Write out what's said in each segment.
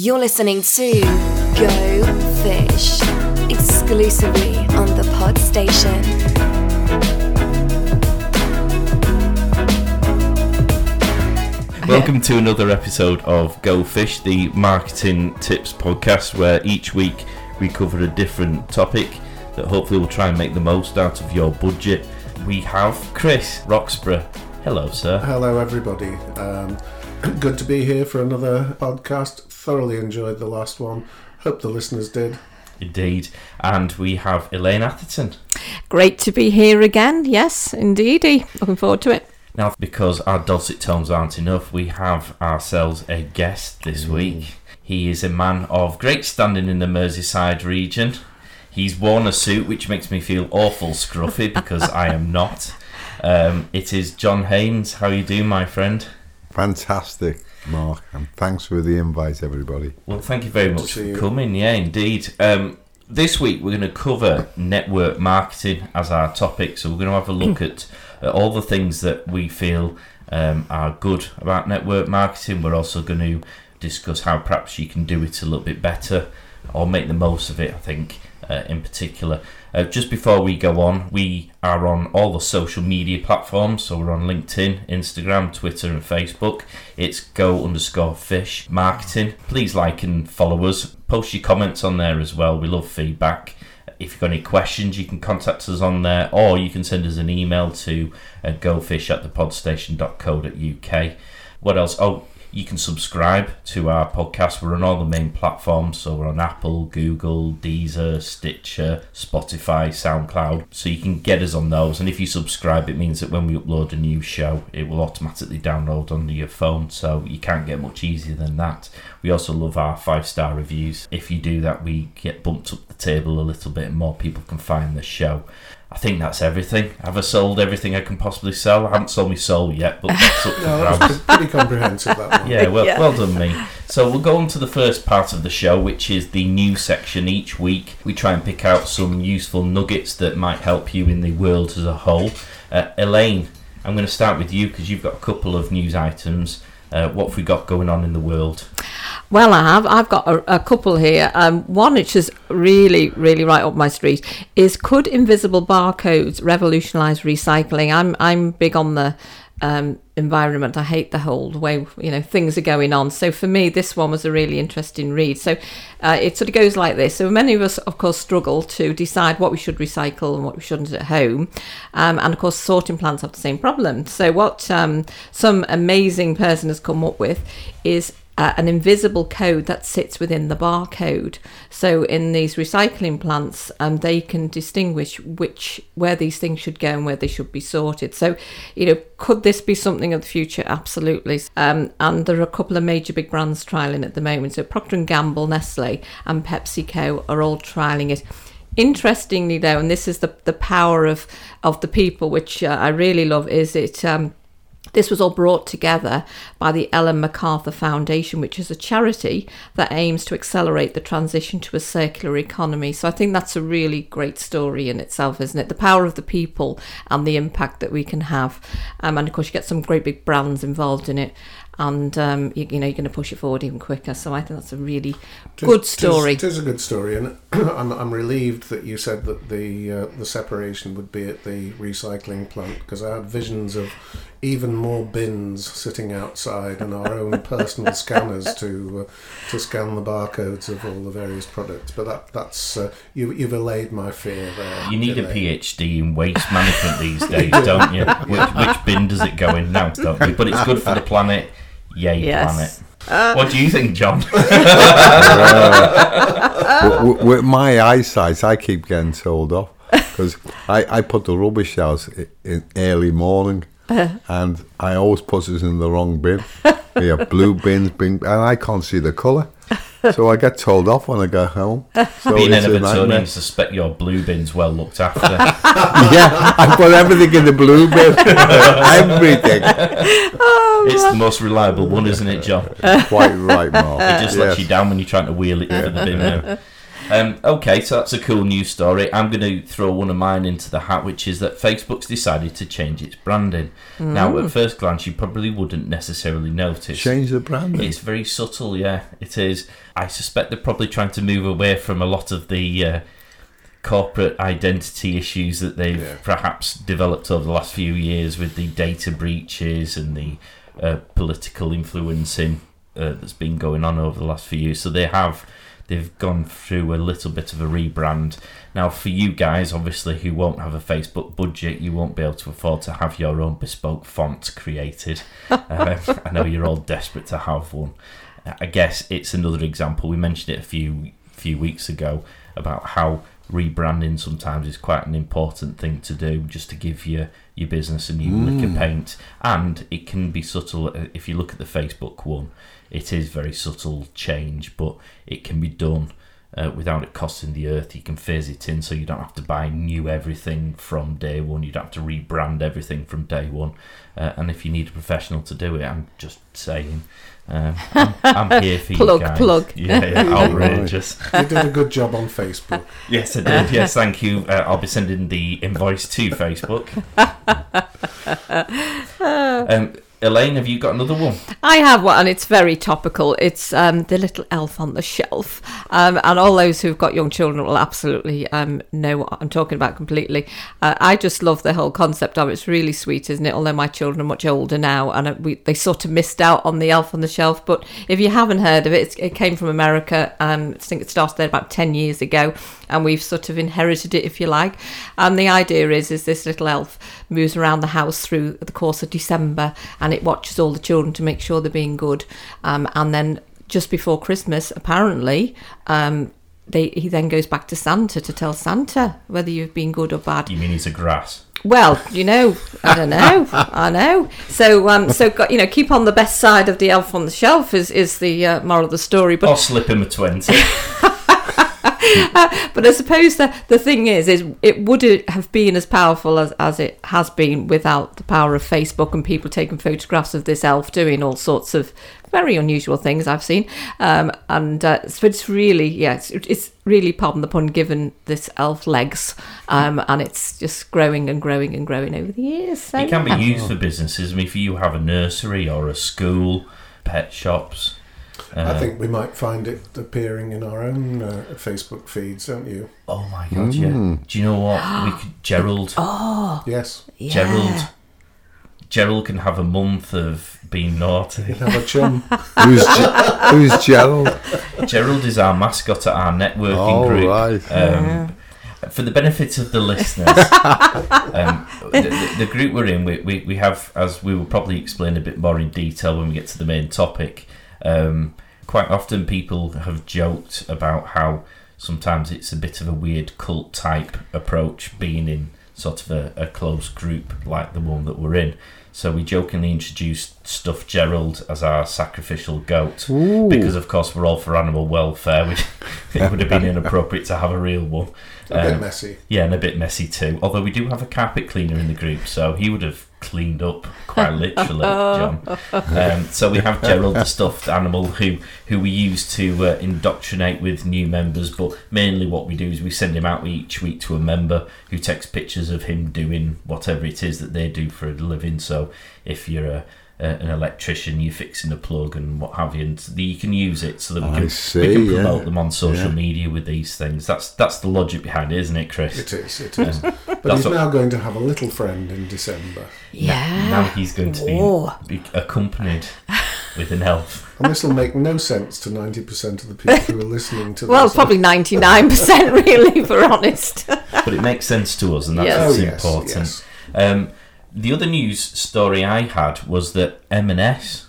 You're listening to Go Fish exclusively on the Pod Station. Welcome to another episode of Go Fish, the marketing tips podcast, where each week we cover a different topic that hopefully will try and make the most out of your budget. We have Chris Roxburgh. Hello, sir. Hello, everybody. Um, good to be here for another podcast. Thoroughly enjoyed the last one. Hope the listeners did. Indeed. And we have Elaine Atherton. Great to be here again. Yes, indeedy. Looking forward to it. Now, because our dulcet tones aren't enough, we have ourselves a guest this week. He is a man of great standing in the Merseyside region. He's worn a suit, which makes me feel awful scruffy because I am not. Um, it is John Haynes. How you do, my friend? Fantastic, Mark, and thanks for the invite, everybody. Well, thank you very Good much for you. coming. Yeah, indeed. Um, this week we're going to cover network marketing as our topic. So we're going to have a look at, at all the things that we feel um, are good about network marketing. We're also going to discuss how perhaps you can do it a little bit better or make the most of it. I think uh, in particular. Uh, just before we go on, we are on all the social media platforms. So we're on LinkedIn, Instagram, Twitter, and Facebook. It's go underscore fish marketing. Please like and follow us. Post your comments on there as well. We love feedback. If you've got any questions, you can contact us on there, or you can send us an email to uh, gofish at thepodstation.co.uk. What else? Oh, you can subscribe to our podcast. We're on all the main platforms, so we're on Apple, Google, Deezer, Stitcher, Spotify, SoundCloud. So you can get us on those. And if you subscribe, it means that when we upload a new show, it will automatically download onto your phone. So you can't get much easier than that. We also love our five star reviews. If you do that, we get bumped up the table a little bit, and more people can find the show. I think that's everything. Have I sold everything I can possibly sell? I haven't sold my soul yet, but that's up for No, grabs. that's pretty comprehensive, that one. Yeah, well, Yeah. well done, me. So we'll go on to the first part of the show, which is the news section. Each week, we try and pick out some useful nuggets that might help you in the world as a whole. Uh, Elaine, I'm going to start with you because you've got a couple of news items. Uh, what have we got going on in the world? Well, I have. I've got a, a couple here. Um, one which is really, really right up my street is could invisible barcodes revolutionise recycling? I'm I'm big on the um, environment. I hate the whole way you know things are going on. So for me, this one was a really interesting read. So uh, it sort of goes like this. So many of us, of course, struggle to decide what we should recycle and what we shouldn't at home, um, and of course, sorting plants have the same problem. So what um, some amazing person has come up with is uh, an invisible code that sits within the barcode. So in these recycling plants, um, they can distinguish which where these things should go and where they should be sorted. So, you know, could this be something of the future? Absolutely. Um, and there are a couple of major big brands trialing at the moment. So Procter and Gamble, Nestle, and PepsiCo are all trialing it. Interestingly, though, and this is the the power of of the people, which uh, I really love, is it. Um, this was all brought together by the Ellen MacArthur Foundation, which is a charity that aims to accelerate the transition to a circular economy. So I think that's a really great story in itself, isn't it? The power of the people and the impact that we can have. Um, and of course, you get some great big brands involved in it. And um, you, you know you're going to push it forward even quicker. So I think that's a really good story. It is a good story, and I'm, I'm relieved that you said that the uh, the separation would be at the recycling plant because I had visions of even more bins sitting outside and our own personal scanners to uh, to scan the barcodes of all the various products. But that that's uh, you, you've allayed my fear there. You need a PhD in waste management these days, don't you? Which, which bin does it go in now? Don't we? But it's good for the planet. Yay, Yes. planet. what do you think, John? But w- with my eyesight, I keep getting told off because I, I put the rubbish out in early morning and I always put it in the wrong bin. Have blue bins, bin, and I can't see the colour. So I get told off when I go home. So Being an it's a nightmare. Evertonian, suspect your blue bin's well looked after. Yeah, I put everything in the blue bin. everything. Oh, it's the most reliable one, isn't it, John? Quite right, Mark. It just lets Yes. you down when you're trying to wheel it for the bin. now. Um, okay, so that's a cool news story. I'm going to throw one of mine into the hat, which is that Facebook's decided to change its branding. Now, Mm. at first glance, you probably wouldn't necessarily notice. Change the branding. It's very subtle, yeah, it is. I suspect they're probably trying to move away from a lot of the uh, corporate identity issues that they've Yeah. perhaps developed over the last few years with the data breaches and the uh, political influencing uh, that's been going on over the last few years. So they have. They've gone through a little bit of a rebrand. Now, for you guys, obviously, who won't have a Facebook budget, you won't be able to afford to have your own bespoke font created. um, I know you're all desperate to have one. I guess it's another example. We mentioned it a few few weeks ago about how rebranding sometimes is quite an important thing to do, just to give your your business a new lick of paint. And it can be subtle. If you look at the Facebook one, it is very subtle change, but it can be done. Uh, without it costing the earth, you can phase it in so you don't have to buy new everything from day one. You don't have to rebrand everything from day one. Uh, and if you need a professional to do it, I'm just saying, um, I'm, I'm here for Plug, you guys. plug. Yeah, yeah, outrageous. You did a good job on Facebook. yes, I did. Yes, thank you. Uh, I'll be sending the invoice to Facebook. um, Elaine, have you got another one? I have one, and it's very topical. It's um, the little elf on the shelf, um, and all those who've got young children will absolutely um, know what I'm talking about completely. Uh, I just love the whole concept of it. It's really sweet, isn't it? Although my children are much older now, and uh, we, they sort of missed out on the elf on the shelf. But if you haven't heard of it, it came from America. Um, I think it started there about ten years ago, and we've sort of inherited it, if you like. And the idea is, is this little elf moves around the house through the course of December, and it watches all the children to make sure they're being good. Um, and then just before Christmas, apparently, um, they he then goes back to Santa to tell Santa whether you've been good or bad. You mean he's a grass? Well, you know, I don't know, I know. So, um, so got- you know, keep on the best side of the elf on the shelf is is the uh, moral of the story. But Or slip him a 20. but I suppose the the thing is, is it would have been as powerful as, as it has been without the power of Facebook and people taking photographs of this elf doing all sorts of very unusual things I've seen. Um, and uh, so it's really, yeah, it's, it's really, pardon the pun, given this elf legs, um, and it's just growing and growing and growing over the years. So, It can be yeah. used for businesses. I mean, if you have a nursery or a school, pet shops. I uh, think we might find it appearing in our own uh, Facebook feeds, don't you? Oh my god, yeah. Do you know what? We could Gerald. Oh, Yes. yeah. Gerald. Gerald can have a month of being naughty. You'd have a chum. Who's, Ge- who's Gerald? Gerald is our mascot at our networking Oh, group. right. Um, for the benefit of the listeners, um, the, the, the group we're in, we, we, we have, as we will probably explain a bit more in detail when we get to the main topic, um, quite often people have joked about how sometimes it's a bit of a weird cult type approach being in sort of a, a close group like the one that we're in. So we jokingly introduced Stuffed Gerald as our sacrificial goat because, of course, we're all for animal welfare. We, it would have been inappropriate to have a real one. A bit Um, messy. yeah, and a bit messy too. Although we do have a carpet cleaner in the group, so he would have cleaned up quite literally, John. Um, so we have Gerald, the stuffed animal, who who we use to uh, indoctrinate with new members. But mainly, what we do is we send him out each week to a member who takes pictures of him doing whatever it is that they do for a living. So if you're a a, an electrician, you're fixing a plug and what have you, and you can use it so that we I can, we see, can yeah. promote them on social Yeah. media with these things. That's that's the logic behind it, isn't it, Chris? It is, it is. Um, But he's what- now going to have a little friend in December. Yeah. Now he's going to be, Whoa. be accompanied with an elf. And this will make no sense to 90% of the people who are listening to this. Well, this. probably 99% really, for honest. But it makes sense to us, and that's Yes. Oh, yes, important. yes. Um, the other news story I had was that M&S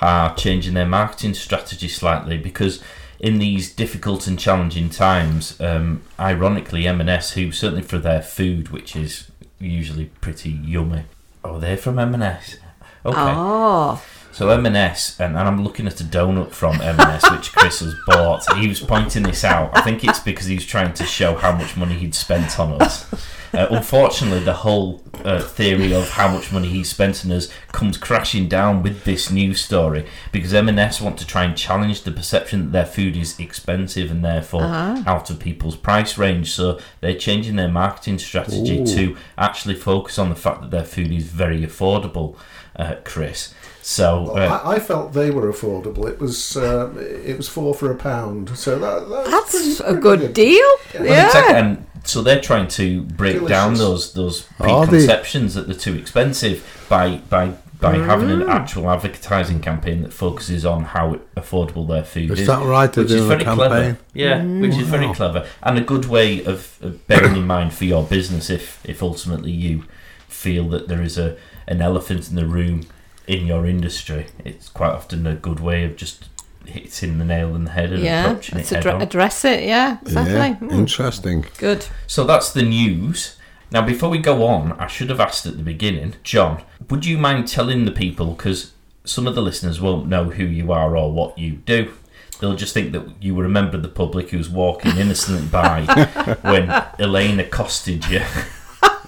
are changing their marketing strategy slightly because in these difficult and challenging times, um, ironically, M&S, who certainly for their food, which is usually pretty yummy, oh, they're from M&S. Okay. Oh, So M&S, and, and I'm looking at a donut from M&S which Chris has bought. He was pointing this out. I think it's because he was trying to show how much money he'd spent on us. Uh, unfortunately, the whole uh, theory of how much money he spent on us comes crashing down with this news story because M&S want to try and challenge the perception that their food is expensive and therefore out of people's price range. So they're changing their marketing strategy Ooh. to actually focus on the fact that their food is very affordable, uh, Chris. So Well, uh, I, I felt they were affordable. It was uh, it was four for a pound, so that, that's, That's pretty- a pretty good deal. Well, Yeah. exactly, and so they're trying to break down those those Are they? preconceptions that they're too expensive by by by having Mm. an actual advertising campaign that focuses on how affordable their food is. Is that right? They're Which is doing a very clever. campaign? Yeah, which is very clever and a good way of, of bearing in mind for your business if if ultimately you feel that there is a an elephant in the room in your industry. It's quite often a good way of just hitting the nail in the head and Yeah. approaching it head addre- on. address it. Yeah. Exactly. Yeah, Mm, interesting. Good. So that's the news. Now, before we go on, I should have asked at the beginning, John, would you mind telling the people, because some of the listeners won't know who you are or what you do. They'll just think that you were a member of the public who was walking innocently by when Elaine accosted you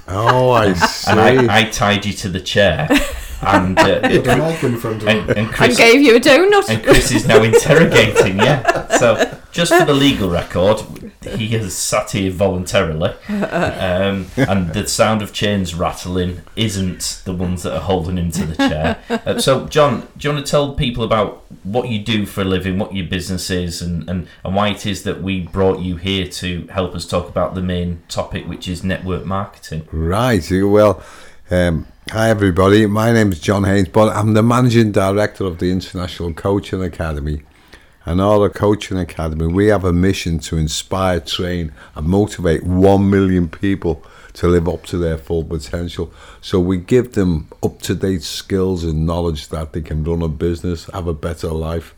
Oh, I see. and I, I tied you to the chair. And, uh, With a mic in front of and, them. and And Chris gave you a donut. and Chris is now interrogating you. So, just for the legal record, he has sat here voluntarily, um, and the sound of chains rattling isn't the ones that are holding him to the chair. Uh, so, John, do you want to tell people about what you do for a living, what your business is, and, and, and why it is that we brought you here to help us talk about the main topic, which is network marketing? Right. Well, um, hi everybody. My name is John Haynes, but I'm the managing director of the International Coaching Academy. And our coaching academy, we have a mission to inspire, train, and motivate one million people to live up to their full potential. So we give them up to date skills and knowledge that they can run a business, have a better life,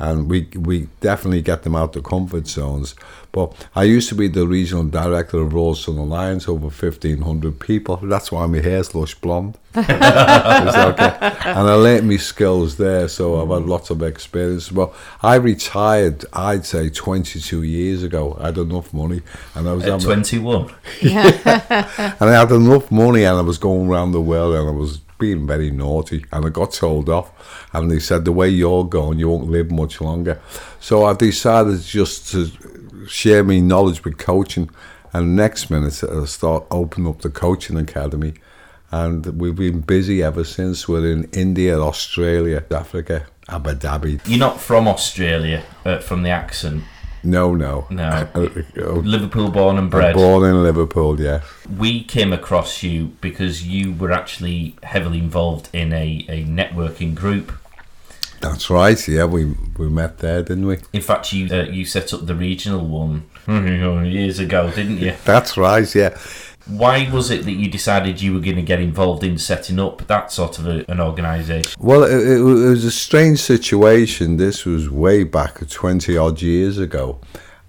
and we we definitely get them out of comfort zones. But I used to be the regional director of Royal Sun Alliance, over fifteen hundred people. That's why my hair's lush blonde. Okay. And I learnt my skills there, so I've had lots of experience. Well, I retired, I'd say, twenty two years ago. I had enough money, and I was At having- 21. and I had enough money and I was going around the world and I was being very naughty and I got told off and they said the way you're going you won't live much longer. So I decided just to share my knowledge with coaching and next minute I start opening up the coaching academy and we've been busy ever since. We're in India Australia Africa Abu Dhabi. You're not from Australia, uh, from the accent. No no No. Uh, Liverpool born and bred. born in Liverpool yeah we came across you because you were actually heavily involved in a, a networking group. that's right yeah we we met there didn't we In fact, you uh, you set up the regional one years ago, didn't you? that's right yeah Why was it that you decided you were going to get involved in setting up that sort of a, an organisation? Well, it, it was a strange situation. This was way back 20 odd years ago.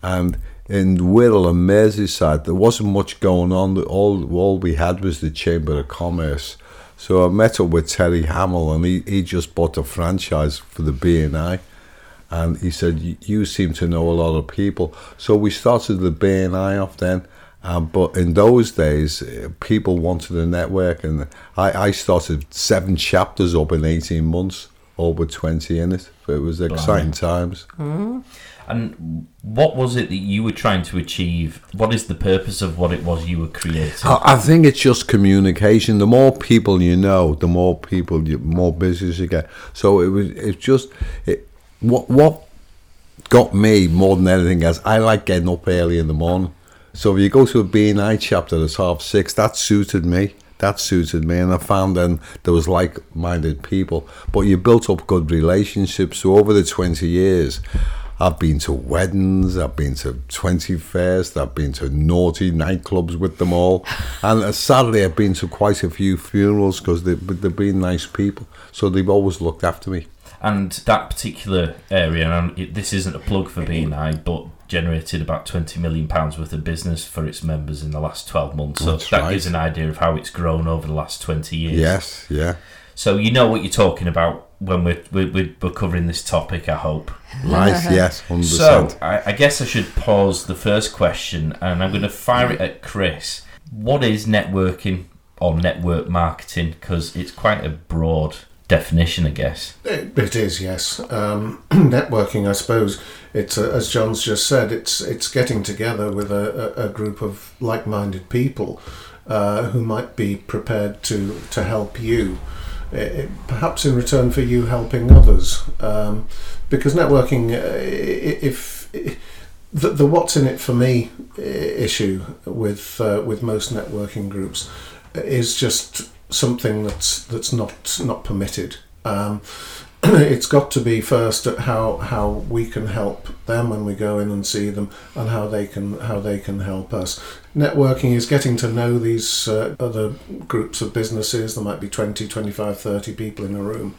And in Wirral and Merseyside, there wasn't much going on. All, all we had was the Chamber of Commerce. So I met up with Terry Hamill and he, he just bought a franchise for the BNI. And he said, "You- You seem to know a lot of people. So we started the BNI off then. Um, but in those days, uh, people wanted a network, and I, I started seven chapters up in 18 months, all with 20 in it. It was exciting times. And what was it that you were trying to achieve? What is the purpose of what it was you were creating? I, I think it's just communication. The more people you know, the more people, you, more business you get. So it was. It's just it, what what got me more than anything else. I like getting up early in the morning. So if you go to a BNI chapter that's half six, that suited me. That suited me, and I found then there was like-minded people. But you built up good relationships. So over the twenty years, I've been to weddings, I've been to 20 fairs, I've been to naughty nightclubs with them all. And uh, sadly, I've been to quite a few funerals because they, they've been nice people. So they've always looked after me. And that particular area, and it, this isn't a plug for BNI, but generated about twenty million pounds worth of business for its members in the last twelve months. So That's that right. gives an idea of how it's grown over the last twenty years. Yes, yeah. So you know what you're talking about when we're, we're, we're covering this topic, I hope. Nice, yes, 100%. So, I, I guess I should pause the first question and I'm going to fire it at Chris. What is networking or network marketing? Because it's quite a broad definition, I guess. It, it is, yes. Um, networking, I suppose, it's uh, as John's just said. It's it's getting together with a, a, group of like-minded people uh, who might be prepared to to help you, eh, eh, perhaps in return for you helping others. Um, because networking, uh, i- if the, the what's in it for me issue with uh, with most networking groups is just something that's that's not not permitted. Um, it's got to be first at how how we can help them when we go in and see them, and how they can how they can help us. Networking is getting to know these uh, other groups of businesses. There might be 20, 25, 30 people in a room.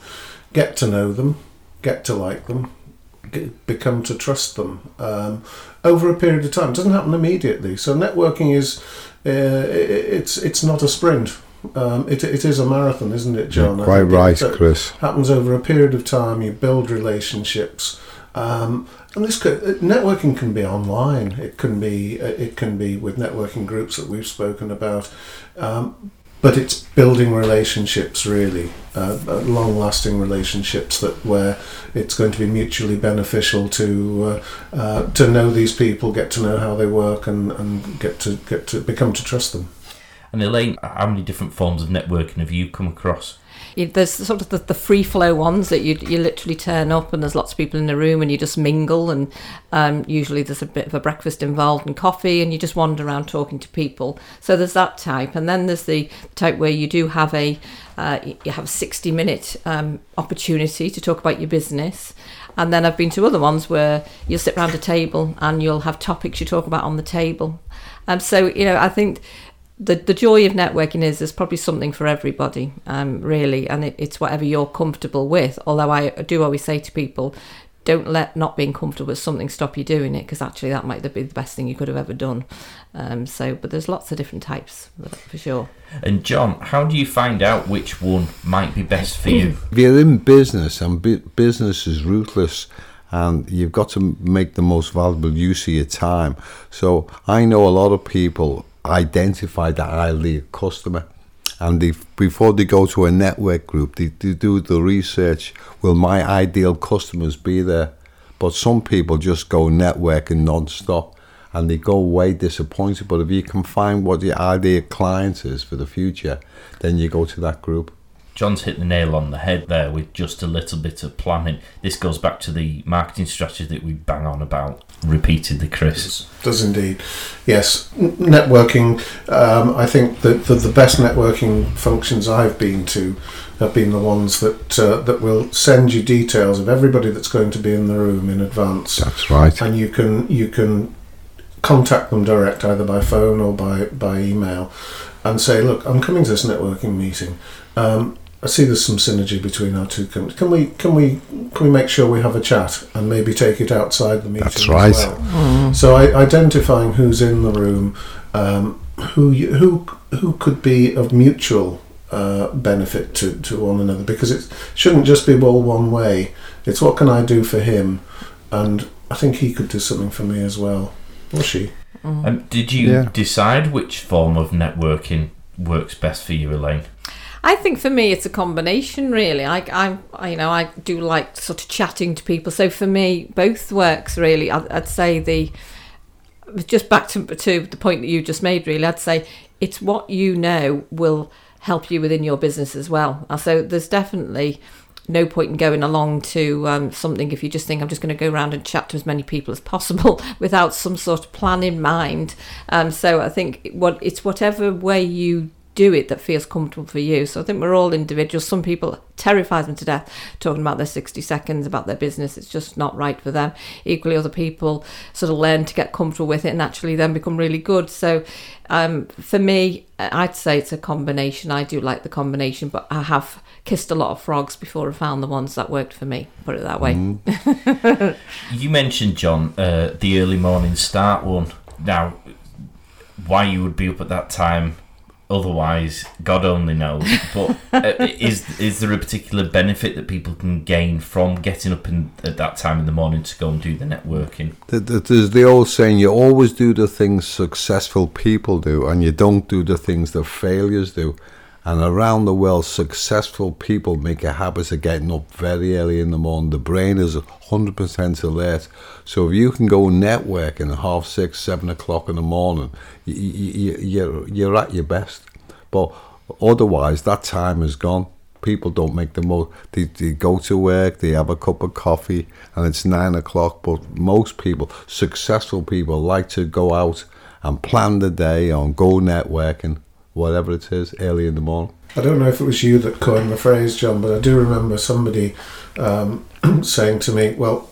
Get to know them, get to like them, g- become to trust them um, over a period of time. It doesn't happen immediately. So networking is uh, it's it's not a sprint. Um, it, it is a marathon, isn't it, John? I Quite it- right, it Chris. happens over a period of time. You build relationships, um, and this could, uh, networking can be online. It can be uh, it can be with networking groups that we've spoken about. Um, but it's building relationships really uh, uh, long-lasting relationships that where it's going to be mutually beneficial to uh, uh, to know these people get to know how they work and, and get to get to become to trust them And Elaine, how many different forms of networking have you come across? There's sort of the, the free flow ones that you you literally turn up and there's lots of people in the room and you just mingle and um, usually there's a bit of a breakfast involved and coffee and you just wander around talking to people. So there's that type and then there's the type where you do have a uh, you have a 60 minute um, opportunity to talk about your business. And then I've been to other ones where you'll sit around a table and you'll have topics you talk about on the table. And so, you know, I think the the joy of networking is there's probably something for everybody, um, really, and it, it's whatever you're comfortable with. Although I do always say to people, don't let not being comfortable with something stop you doing it, because actually that might be the best thing you could have ever done. Um, so, but there's lots of different types for sure. And John, how do you find out which one might be best for you? If you're in business and business is ruthless and you've got to make the most valuable use of your time. So I know a lot of people identify that ideal customer and before they go to a network group, they, they do the research. Will my ideal customers be there? But some people just go networking non-stop and they go away disappointed. But if you can find what your ideal client is for the future, then you go to that group. John's hit the nail on the head there with just a little bit of planning. This goes back to the marketing strategy that we bang on about repeatedly, Chris. does indeed yes networking um, I think that the, the best networking functions I've been to have been the ones that uh, that will send you details of everybody that's going to be in the room in advance That's right. and you can you can contact them direct either by phone or by by email and say look I'm coming to this networking meeting um, I see there's some synergy between our two companies can we can we can we make sure we have a chat and maybe take it outside the meeting That's as right. well? so I, identifying who's in the room um, who you, who who could be of mutual uh, benefit to, to one another because it shouldn't just be all one way it's what can I do for him and I think he could do something for me as well or she Um, did you Yeah. decide which form of networking works best for you, Elaine? I think for me it's a combination really. I, I, I you know I do like sort of chatting to people. So for me both works really. I'd, I'd say the just back to to the point that you just made really. I'd say it's what you know will help you within your business as well. Uh, So there's definitely no point in going along to um, something if you just think I'm just going to go around and chat to as many people as possible without some sort of plan in mind. Um, so I think what it's whatever way you do it that feels comfortable for you. So I think we're all individuals. Some people terrifies them to death talking about their 60 seconds about their business. It's just not right for them. Equally, other people sort of learn to get comfortable with it and actually then become really good. So um, for me, I'd say it's a combination. I do like the combination, but I have kissed a lot of frogs before I found the ones that worked for me. Put it that way. You mentioned, John, uh, the early morning start one. Now, why you would be up at that time, otherwise, God only knows. But uh, is is there a particular benefit that people can gain from getting up in, at that time in the morning to go and do the networking? Th- th- There's the old saying: you always do the things successful people do, and you don't do the things that failures do. And around the world, successful people make a habit of getting up very early in the morning. The brain is 100% alert. So if you can go networking at half six, seven o'clock in the morning, you, you, you're, at your best. But otherwise, that time is gone. People don't make the most. They, they go to work, they have a cup of coffee, and it's nine o'clock. But most people, successful people, like to go out and plan the day on go networking, whatever it is, early in the morning. I don't know if it was you that coined the phrase, John, but I do remember somebody um, saying to me, "Well,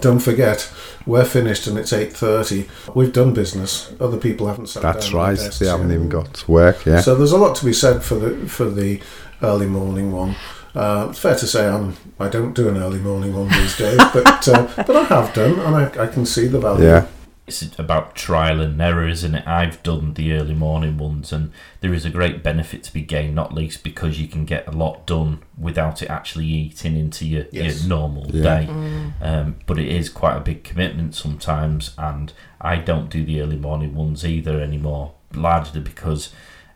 don't forget, we're finished and it's eight thirty. We've done business. Other people haven't sat That's down right. desks They haven't yet." even got to work. Yeah. So there's a lot to be said for the for the early morning one. Uh, it's fair to say I'm I don't do an early morning one these days, but uh, but I have done, and I, I can see the value. yeah. It's about trial and error, isn't it? I've done the early morning ones, and there is a great benefit to be gained, not least because you can get a lot done without it actually eating into your, Yes. your normal Yeah. day. Um, but it is quite a big commitment sometimes, and I don't do the early morning ones either anymore, largely because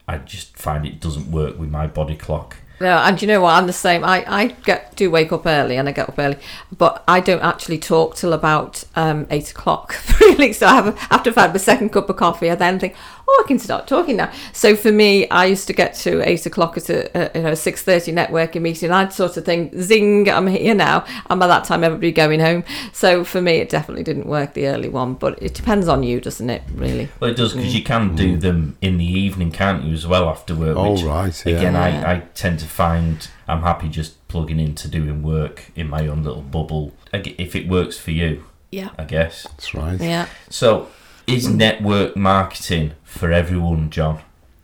I just find it doesn't work with my body clock. No, and you know what? I'm the same. I, I get do wake up early and I get up early, but I don't actually talk till about um, eight o'clock. Really, so I have after I've had my second cup of coffee, I then think, oh, I can start talking now. So for me, I used to get to eight o'clock at a, a you know six thirty networking meeting. I'd sort of think, zing, I'm here now, and by that time everybody going home. So for me, it definitely didn't work the early one, but it depends on you, doesn't it? Really. Well, it does because you can do mm. them in the evening, can't you, as well after work? Oh, which, right, yeah. Again, I, I tend to find I'm happy just plugging into doing work in my own little bubble. If it works for you, Yeah. I guess. That's right. Yeah. So, is network marketing for everyone, John?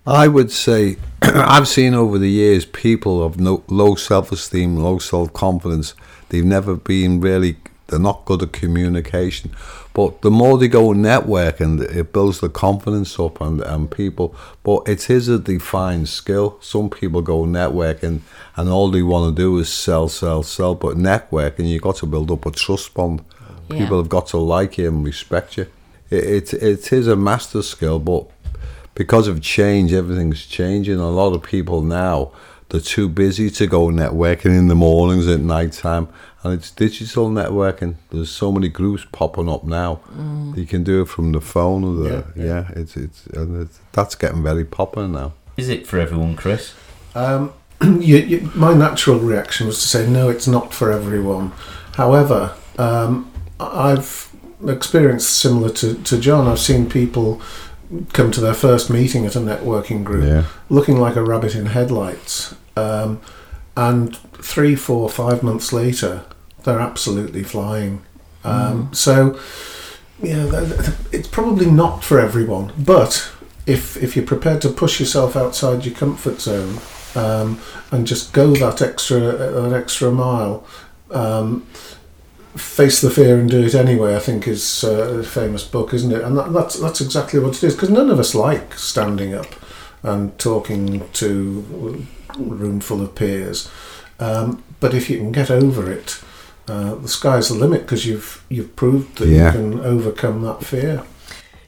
I would say I've seen over the years people of no, low self-esteem, low self-confidence. They've never been really. They're not good at communication. But the more they go networking, it builds the confidence up and, and people. But it is a defined skill. Some people go networking and all they want to do is sell, sell, sell. But networking, you've got to build up a trust bond. Yeah. People have got to like you and respect you. It, it, it is a master skill, but because of change, everything's changing. A lot of people now they're too busy to go networking in the mornings at night time, and it's digital networking. There's so many groups popping up now. You can do it from the phone or the Yeah, yeah. yeah. it's it's and it's, that's getting very popular now. Is it for everyone, Chris? Um, you, you, my natural reaction was to say no, it's not for everyone. However, um, I've experienced similar to, to John. I've seen people come to their first meeting at a networking group Yeah, looking like a rabbit in headlights, um, and three, four, five months later, they're absolutely flying. Um, So, yeah, th- th- it's probably not for everyone, but if if you're prepared to push yourself outside your comfort zone um, and just go that extra that extra mile, um, face the fear and do it anyway. I think is uh, a famous book, isn't it? And that, that's that's exactly what it is because none of us like standing up and talking to a room full of peers. Um, but if you can get over it, uh, the sky's the limit because you've you've proved that Yeah. you can overcome that fear.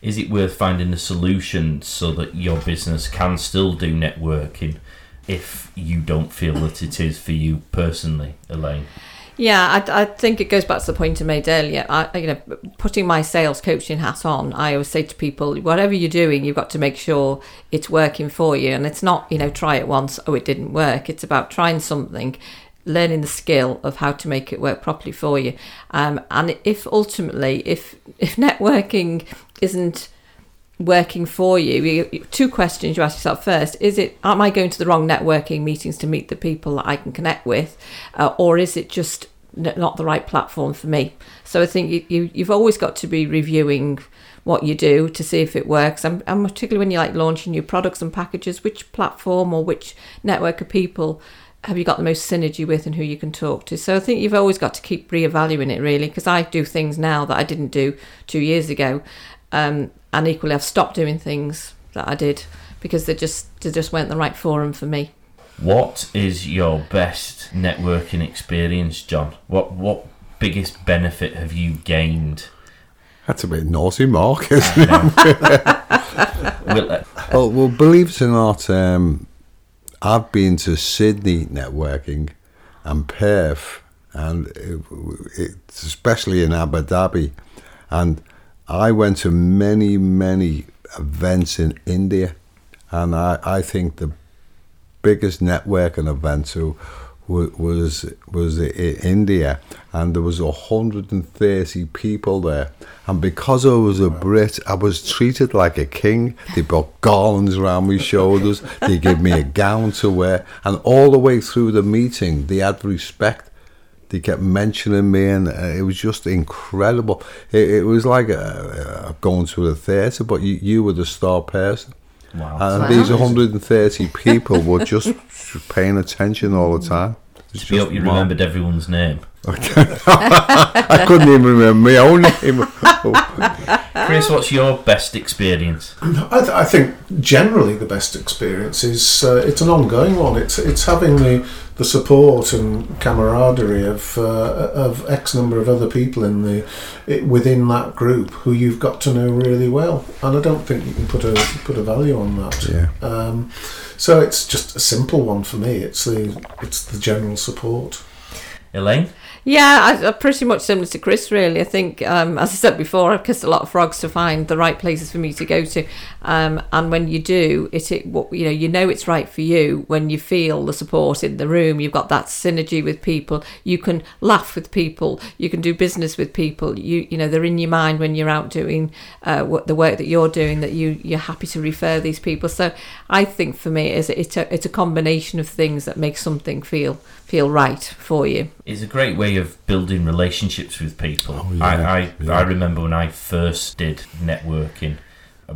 Is it worth finding a solution so that your business can still do networking if you don't feel that it is for you personally, Elaine? Yeah, I, I think it goes back to the point I made earlier. I, you know, putting my sales coaching hat on, I always say to people, whatever you're doing, you've got to make sure it's working for you. And it's not, you know, try it once, oh, it didn't work. It's about trying something, learning the skill of how to make it work properly for you. Um, and if ultimately, if if networking isn't working for you, you, you- two questions you ask yourself. First is it am i going to the wrong networking meetings to meet the people that i can connect with? Uh, or is it just not the right platform for me? So i think you, you, you've always got to be reviewing what you do to see if it works. And, and particularly when you're like launching new products and packages which platform or which network of people have you got the most synergy with and who you can talk to? So i think you've always got to keep re-evaluating it really because i do things now that i didn't do two years ago. Um, and equally I've stopped doing things that I did because they just they just weren't the right forum for me. What is your best networking experience, John? What what biggest benefit have you gained? That's a bit naughty, Mark, isn't it? Well, uh, well, well, believe it or not, um, I've been to Sydney networking and Perth, and it, it's especially in Abu Dhabi, and I went to many, many events in India, and I, I think the biggest networking event to was was i- India, and there was 130 people there. And because I was a Brit, I was treated like a king. They put garlands around my shoulders. They gave me a gown to wear, and all the way through the meeting, they had respect. They kept mentioning me, and uh, it was just incredible. It, it was like uh, uh, going to a theatre, but you, you were the star person. wow. And these 130 people were just paying attention all the time. It was We hope you mad. remembered everyone's name. I couldn't even remember my own name. Chris, what's your best experience? I, th- I think generally the best experience is uh, it's an ongoing one. It's it's having the, the support and camaraderie of uh, of X number of other people in the it, within that group who you've got to know really well, and I don't think you can put a put a value on that. Yeah. Um, so it's just a simple one for me. It's the it's the general support. Elaine? Yeah, I, I'm pretty much similar to Chris, really. I think, um, as I said before, I've kissed a lot of frogs to find the right places for me to go to. Um, and when you do, it, it you know, you know it's right for you when you feel the support in the room. You've got that synergy with people. You can laugh with people. You can do business with people. You you know they're in your mind when you're out doing uh, what the work that you're doing. That you you're happy to refer these people. So I think for me, it's it's a it's a combination of things that makes something feel feel right for you. It's a great way of building relationships with people. Oh, yeah, I, I, yeah. I remember when I first did networking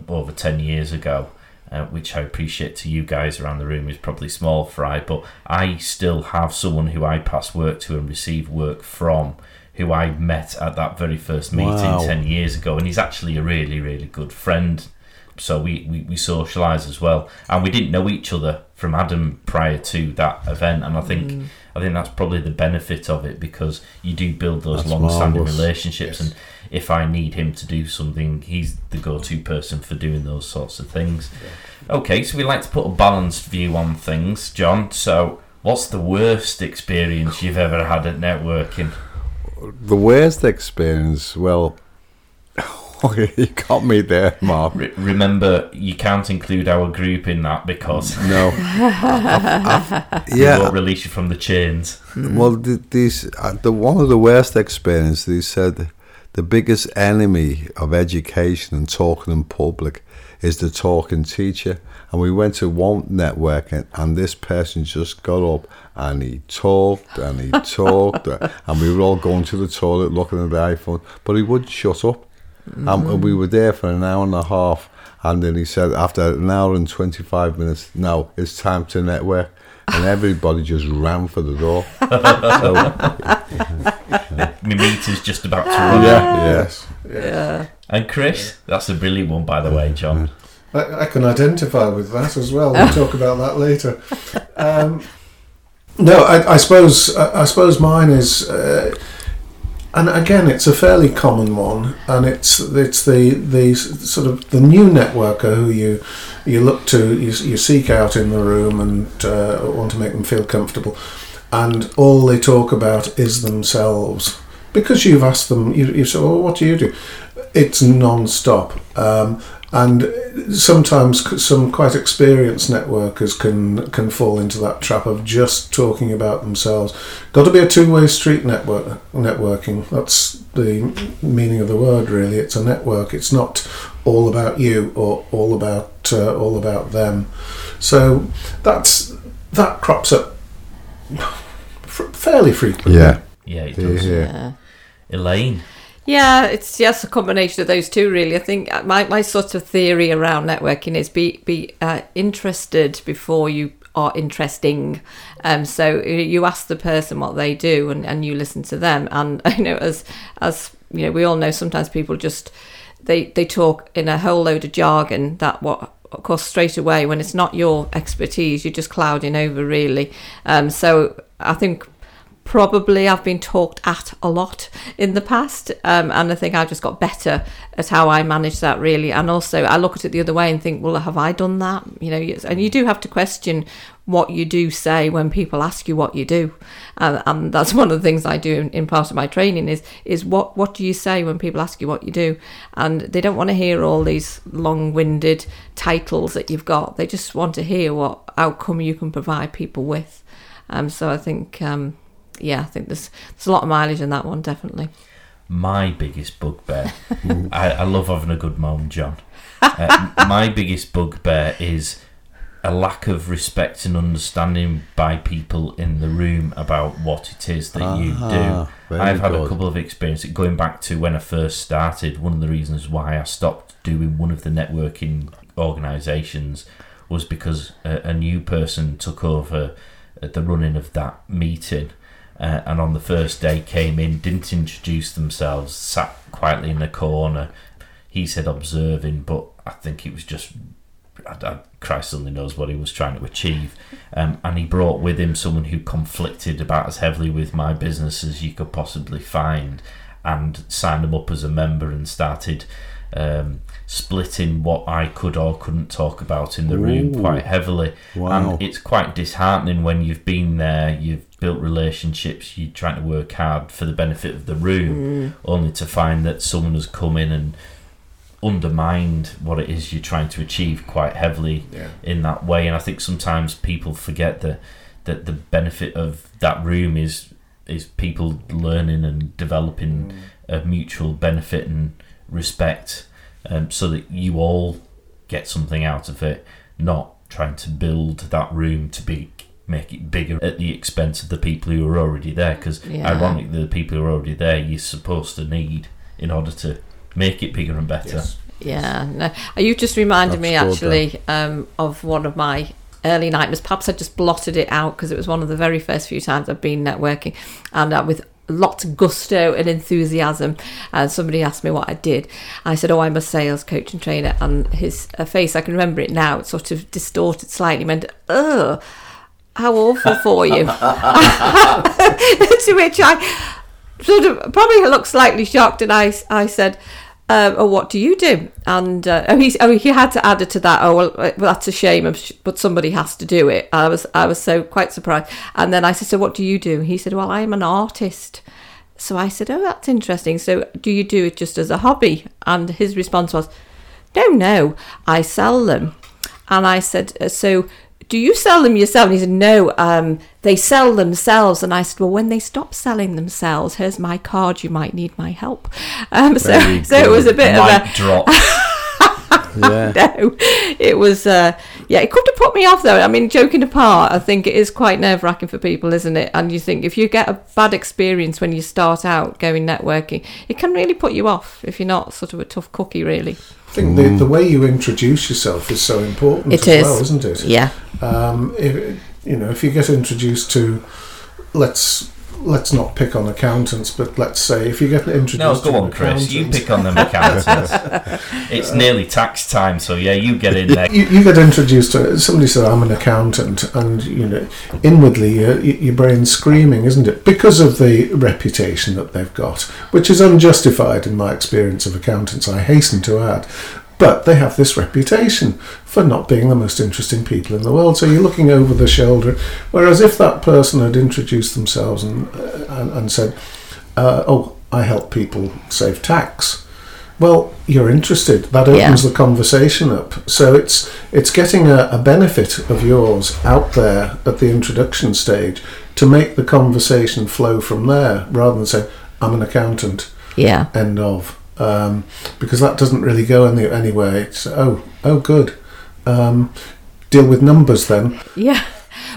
over 10 years ago, uh, which I appreciate to you guys around the room is probably small fry, but I still have someone who I pass work to and receive work from who I met at that very first meeting Wow. 10 years ago. And he's actually a really, really good friend. So we, we, we socialise as well. And we didn't know each other from Adam prior to that event. And I think I think that's probably the benefit of it because you do build those long-standing relationships, Yes. and if I need him to do something, he's the go-to person for doing those sorts of things. Okay, so we like to put a balanced view on things, John. So, what's the worst experience you've ever had at networking? the worst experience, well, you got me there, Mark. Re- remember, you can't include our group in that because No. we yeah, won't release you from the chains. Well, th- these uh, the one of the worst experiences. They said the biggest enemy of education and talking in public is the talking teacher. And we went to one network, and, and this person just got up and he talked and he talked, uh, and we were all going to the toilet looking at the iPhone, but he wouldn't shut up. And we were there for an hour and a half, and then he said, after an hour and twenty five minutes, now it's time to network. And everybody just ran for the door. so, My meter's just about to run. yeah, yeah. Yes. Yeah. And Chris, that's a brilliant one, by the way, John. I, I can identify with that as well. We'll talk about that later. Um, no, I, I suppose I, I suppose mine is, uh, and again, it's a fairly common one, and it's it's the the sort of the new networker who you you look to you, you seek out in the room and uh, want to make them feel comfortable, and all they talk about is themselves because you've asked them. You, you say, "Well, what do you do?" It's non-stop. Um, and sometimes some quite experienced networkers can can fall into that trap of just talking about themselves. Got to be a two-way street network networking. That's the meaning of the word. Really, it's a network. It's not all about you or all about uh, all about them. So that's that crops up fairly frequently. Yeah, Yeah, it does. yeah. Yeah. Elaine, Yeah, it's just a combination of those two, really. I think uh, my, my sort of theory around networking is be be uh, interested before you are interesting. Um, so you ask the person what they do, and, and you listen to them. And you know, as as you know, we all know sometimes people just they they talk in a whole load of jargon that what of course, straight away when it's not your expertise, you're just clouding over, really. Um, so I think probably I've been talked at a lot in the past, um, and I think I've just got better at how I manage that really. And also, I look at it the other way and think, well, have I done that? You know, and you do have to question what you do say when people ask you what you do, and, and that's one of the things I do in, in part of my training is is what what do you say when people ask you what you do, and they don't want to hear all these long-winded titles that you've got. They just want to hear what outcome you can provide people with. Um, so I think. Um, yeah, I think there's there's a lot of mileage in that one, definitely. My biggest bugbear. I, I love having a good moan, John. Uh, my biggest bugbear is a lack of respect and understanding by people in the room about what it is that you Ah, do. very I've had a couple of experiences going back to when I first started. One of the reasons why I stopped doing one of the networking organisations was because a, a new person took over at the running of that meeting. Uh, and on the first day came in, didn't introduce themselves, sat quietly in a corner. He said observing, but I think it was just I, I, Christ only knows what he was trying to achieve. Um, and he brought with him someone who conflicted about as heavily with my business as you could possibly find, and signed him up as a member and started um, splitting what I could or couldn't talk about in the room quite heavily. Wow. And it's quite disheartening when you've been there, you've built relationships, you're trying to work hard for the benefit of the room, only to find that someone has come in and undermined what it is you're trying to achieve quite heavily Yeah. in that way. And I think sometimes people forget that that the benefit of that room is is people learning and developing a mutual benefit and respect, um, so that you all get something out of it, not trying to build that room to be make it bigger at the expense of the people who are already there. Because Yeah. ironically, the people who are already there, you're supposed to need in order to make it bigger and better. Yes. Yeah, no. You just reminded me That's good, actually um, of one of my early nightmares. Perhaps I just blotted it out because it was one of the very first few times I've been networking, and uh, with lots of gusto and enthusiasm. And somebody asked me what I did. I said, "Oh, I'm a sales coach and trainer." And his uh, face, I can remember it now. It sort of distorted slightly. Meant, "Oh, how awful for you." to which I sort of probably looked slightly shocked, and I, I said, um, "Oh, what do you do?" And uh, oh, he, oh, he had to add it to that. Oh, well, uh, well that's a shame, but somebody has to do it. I was, I was so quite surprised. And then I said, "So what do you do?" He said, "Well, I'm an artist." So I said, "Oh, that's interesting. So do you do it just as a hobby?" And his response was, "No, no, I sell them." And I said, "Uh, "So." Do you sell them yourself? And he said, No, um, they sell themselves. And I said, Well, when they stop selling themselves, here's my card. You might need my help. Um, so, Very so it was a bit of a drop. Yeah. no, it was uh, yeah, it could have put me off though. I mean, joking apart, I think it is quite nerve wracking for people, isn't it? And you think if you get a bad experience when you start out going networking, it can really put you off if you're not sort of a tough cookie, really. I think the, the way you introduce yourself is so important It as is. well, isn't it? Yeah, Um, if, you know, if you get introduced to, let's let's not pick on accountants, but let's say if you get introduced No, go on, Chris. You pick on them accountants. it's nearly tax time, so yeah, you get in there. you, you get introduced to somebody said I'm an accountant and you know inwardly your, your brain's screaming isn't it because of the reputation that they've got which is unjustified in my experience of accountants I hasten to add but they have this reputation for not being the most interesting people in the world so you're looking over the shoulder whereas if that person had introduced themselves and uh, and, and said uh, oh I help people save tax well, you're interested. That opens the conversation up. So it's it's getting a, a benefit of yours out there at the introduction stage to make the conversation flow from there, rather than say, "I'm an accountant." yeah, End of. Um, because that doesn't really go any anywhere. It's oh oh good. Um, deal with numbers then. yeah.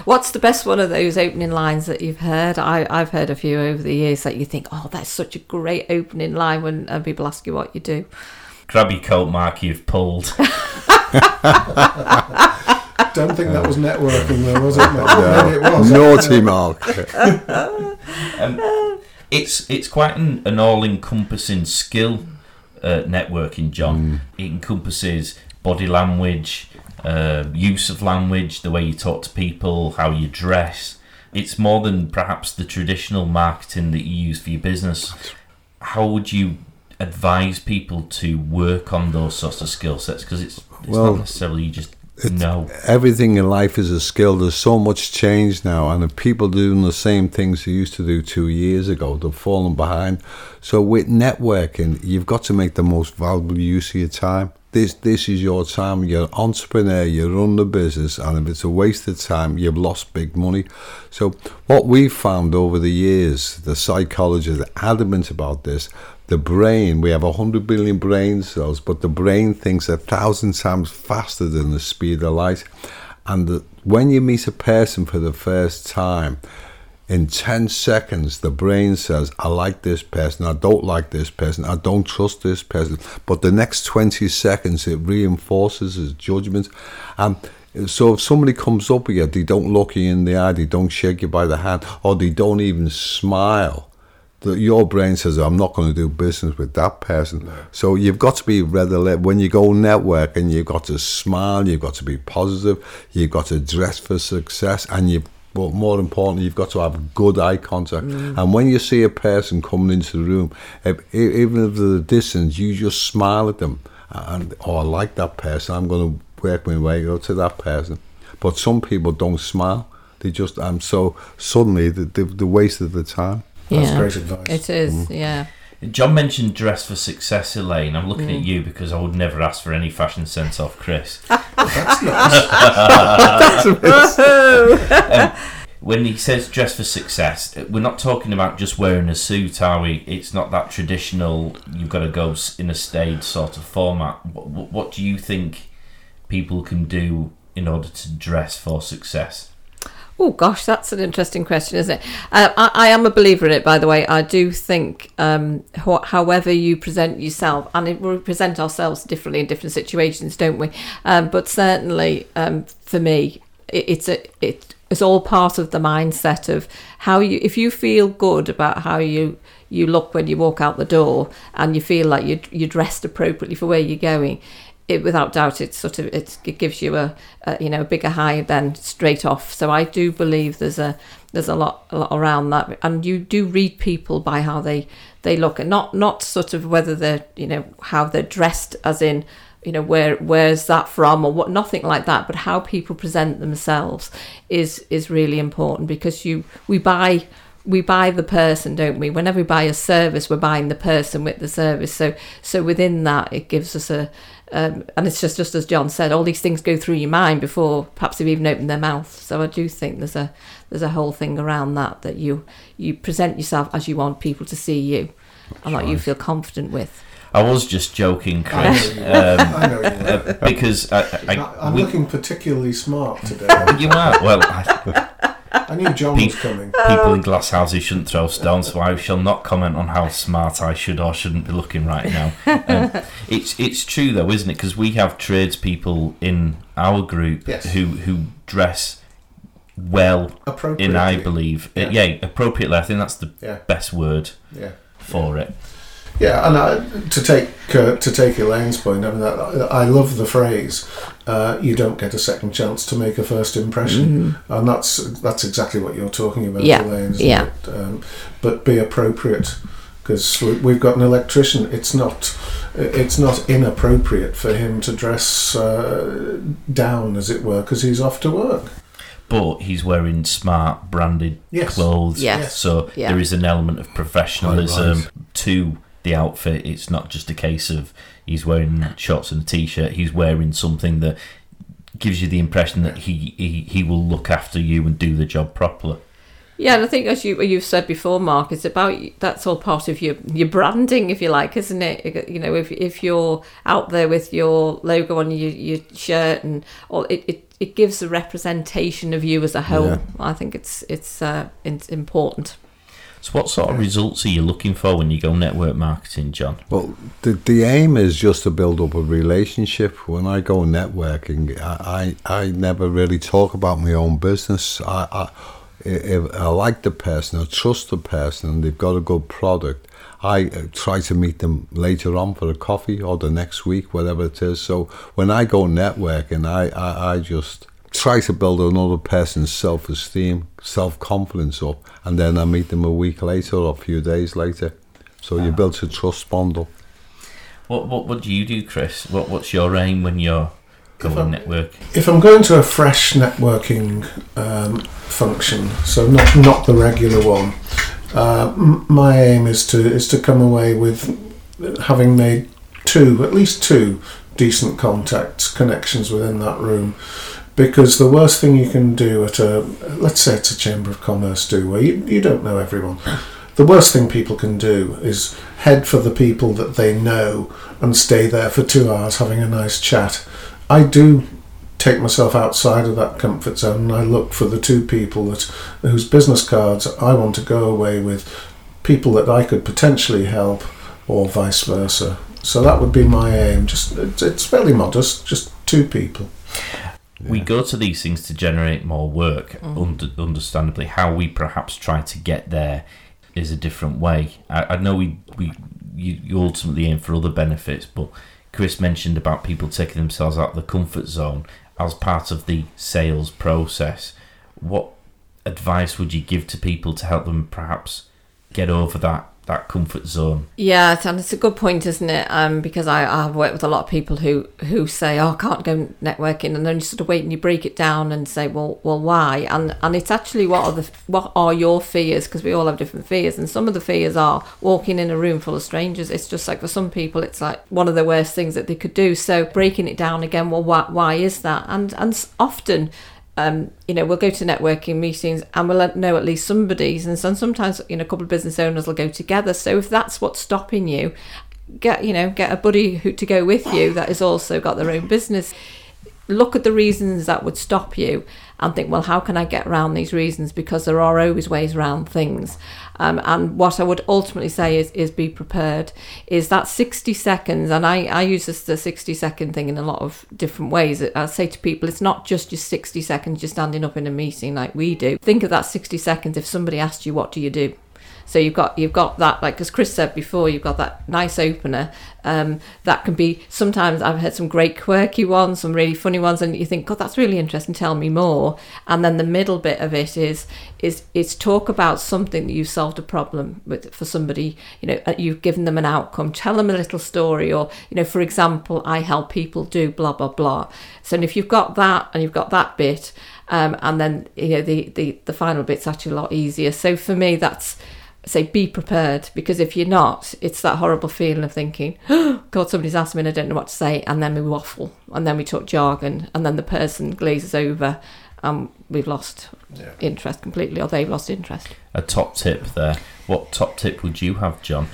What's the best one of those opening lines that you've heard? I, I've heard a few over the years that you think, oh, that's such a great opening line when uh, people ask you what you do. Grab your coat, Mark. You've pulled. Don't think that was networking though, was it? Maybe it was. Naughty Mark. Um, it's it's quite an, an all-encompassing skill. Uh, networking, John. It encompasses body language, uh, use of language, the way you talk to people, how you dress. It's more than perhaps the traditional marketing that you use for your business. How would you advise people to work on those sorts of skill sets? Because it's, it's Well, not necessarily you just It's- know. Everything in life is a skill. There's so much change now, and if people doing the same things they used to do two years ago, they've fallen behind. So with networking, you've got to make the most valuable use of your time. This this is your time. You're an entrepreneur. You run the business, and if it's a waste of time, you've lost big money. So what we've found over the years, the psychologists are adamant about this. The brain, we have 100 billion brain cells, but the brain thinks a thousand times faster than the speed of light. And the, when you meet a person for the first time, in 10 seconds, the brain says, I like this person, I don't like this person, I don't trust this person. But the next 20 seconds, it reinforces his judgment. And so if somebody comes up you, they don't look you in the eye, they don't shake you by the hand, or they don't even smile that your brain says, I'm not going to do business with that person. So you've got to be readily, when you go networking, you've got to smile, you've got to be positive, you've got to dress for success, and you but more importantly, you've got to have good eye contact. And when you see a person coming into the room, if, even if there's a distance, you just smile at them. And, oh, I like that person, I'm going to work my way up to that person. But some people don't smile. They just, um, so suddenly, they, they, they wasted the time. That's great advice. It is, mm-hmm. yeah. John mentioned dress for success, Elaine. I'm looking Mm. at you because I would never ask for any fashion sense off Chris. That's nice. Um, when he says dress for success, uh, we're not talking about just wearing a suit, are we? It's not that traditional. You've got to go in a stage sort of format. What, what do you think people can do in order to dress for success? Oh gosh, that's an interesting question, isn't it? Uh, I, I am a believer in it, by the way. I do think, um, ho- however you present yourself, and we present ourselves differently in different situations, don't we? Um, but certainly, um, for me, it, it's a it it's all part of the mindset of how you. If you feel good about how you you look when you walk out the door, and you feel like you you're dressed appropriately for where you're going, it without doubt it sort of it, it gives you a, a you know a bigger high than straight off. So i do believe there's a there's a lot a lot around that. And you do read people by how they they look and not not sort of whether they're you know how they're dressed as in you know where where's that from or what nothing like that but how people present themselves is is really important because you we buy we buy the person don't we? Whenever we buy a service we're buying the person with the service. So so within that it gives us a um, and it's just just as John said, all these things go through your mind before perhaps they've even opened their mouth. So I do think there's a there's a whole thing around that that you you present yourself as you want people to see you, and that you feel confident with. I was just joking, I know Chris, you um, I know you uh, because I, I, I, I'm we- looking particularly smart today. you are well. I, I knew John was coming. people in glass houses shouldn't throw stones, so I shall not comment on how smart I should or shouldn't be looking right now. Um, it's it's true though, isn't it? Because we have tradespeople in our group Yes. who who dress well, Appropriately. in I believe, Uh, Yeah. yeah, appropriately. I think that's the Yeah, best word yeah. for it. Yeah, and I, to take uh, to take Elaine's point, I mean, I, I love the phrase uh, "you don't get a second chance to make a first impression," and that's that's exactly what you're talking about, Yeah, Elaine. isn't yeah. it? Um, but be appropriate, because we've got an electrician. It's not it's not inappropriate for him to dress uh, down, as it were, because he's off to work. But he's wearing smart branded Yes. clothes, Yes. so Yeah. there is an element of professionalism Quite to the outfit. It's not just a case of he's wearing shorts and a t-shirt. He's wearing something that gives you the impression that he, he, he will look after you and do the job properly. Yeah, and I think as you you've said before, Mark, it's about that's all part of your your branding, if you like, isn't it? You know, if if you're out there with your logo on your, your shirt and all, it, it it gives a representation of you as a whole. Yeah. I think it's it's uh, it's important. So, what sort of results are you looking for when you go network marketing, John? Well, the, the aim is just to build up a relationship. When I go networking, I, I, I never really talk about my own business. I, I, if I like the person, I trust the person, and they've got a good product, I uh, try to meet them later on for a coffee or the next week, whatever it is. So when I go networking, I, I, I just try to build another person's self esteem, self confidence up, and then I meet them a week later or a few days later. So you build a trust bond up. What what what do you do, Chris? What what's your aim when you're going I'm- network? If I'm going to a fresh networking um, function, so not not the regular one, uh, m- my aim is to is to come away with having made two, at least two, decent contacts, connections within that room. Because the worst thing you can do at a, let's say it's a chamber of commerce do, where you, you don't know everyone, the worst thing people can do is head for the people that they know and stay there for two hours having a nice chat. I do take myself outside of that comfort zone and I look for the two people that whose business cards I want to go away with, people that I could potentially help, or vice versa. So that would be my aim. Just it's, it's fairly modest, just two people. We go to these things to generate more work. Mm-hmm. Under, understandably, how we perhaps try to get there is a different way. I, I know we we you, you ultimately aim for other benefits, but Chris mentioned about people taking themselves out of the comfort zone as part of the sales process. What advice would you give to people to help them perhaps get over that that comfort zone? Yeah, and it's a good point, isn't it? Um, because I I've worked with a lot of people who who say, "Oh, I can't go networking," and then you sort of wait and you break it down and say, "Well, well, why?" And and it's actually what are the what are your fears? Because we all have different fears, and some of the fears are walking in a room full of strangers. It's just like for some people, it's like one of the worst things that they could do. So breaking it down again, well, why why is that? And and often um, you know, we'll go to networking meetings and we'll know at least somebody's, and so sometimes you know a couple of business owners will go together. So if that's what's stopping you, get you know get a buddy who to go with you that has also got their own business. Look at the reasons that would stop you and think, well, how can I get around these reasons? Because there are always ways around things. Um, and what I would ultimately say is, is be prepared. Is that 60 seconds, and I, I use this the 60 second thing in a lot of different ways. I say to people, it's not just your 60 seconds you're standing up in a meeting like we do. Think of that 60 seconds if somebody asked you, what do you do? So you've got you've got that like as Chris said before, you've got that nice opener. Um, that can be sometimes I've heard some great quirky ones, some really funny ones, and you think, God, that's really interesting. Tell me more. And then the middle bit of it is is is talk about something that you've solved a problem with for somebody. You know, you've given them an outcome. Tell them a little story, or you know, for example, I help people do blah blah blah. So if you've got that and you've got that bit, um, and then you know the the the final bit's actually a lot easier. So for me, that's say be prepared because if you're not it's that horrible feeling of thinking oh, god somebody's asked me and i don't know what to say and then we waffle and then we talk jargon and then the person glazes over and we've lost Yeah. interest completely or they've lost interest A top tip there. What top tip would you have, John?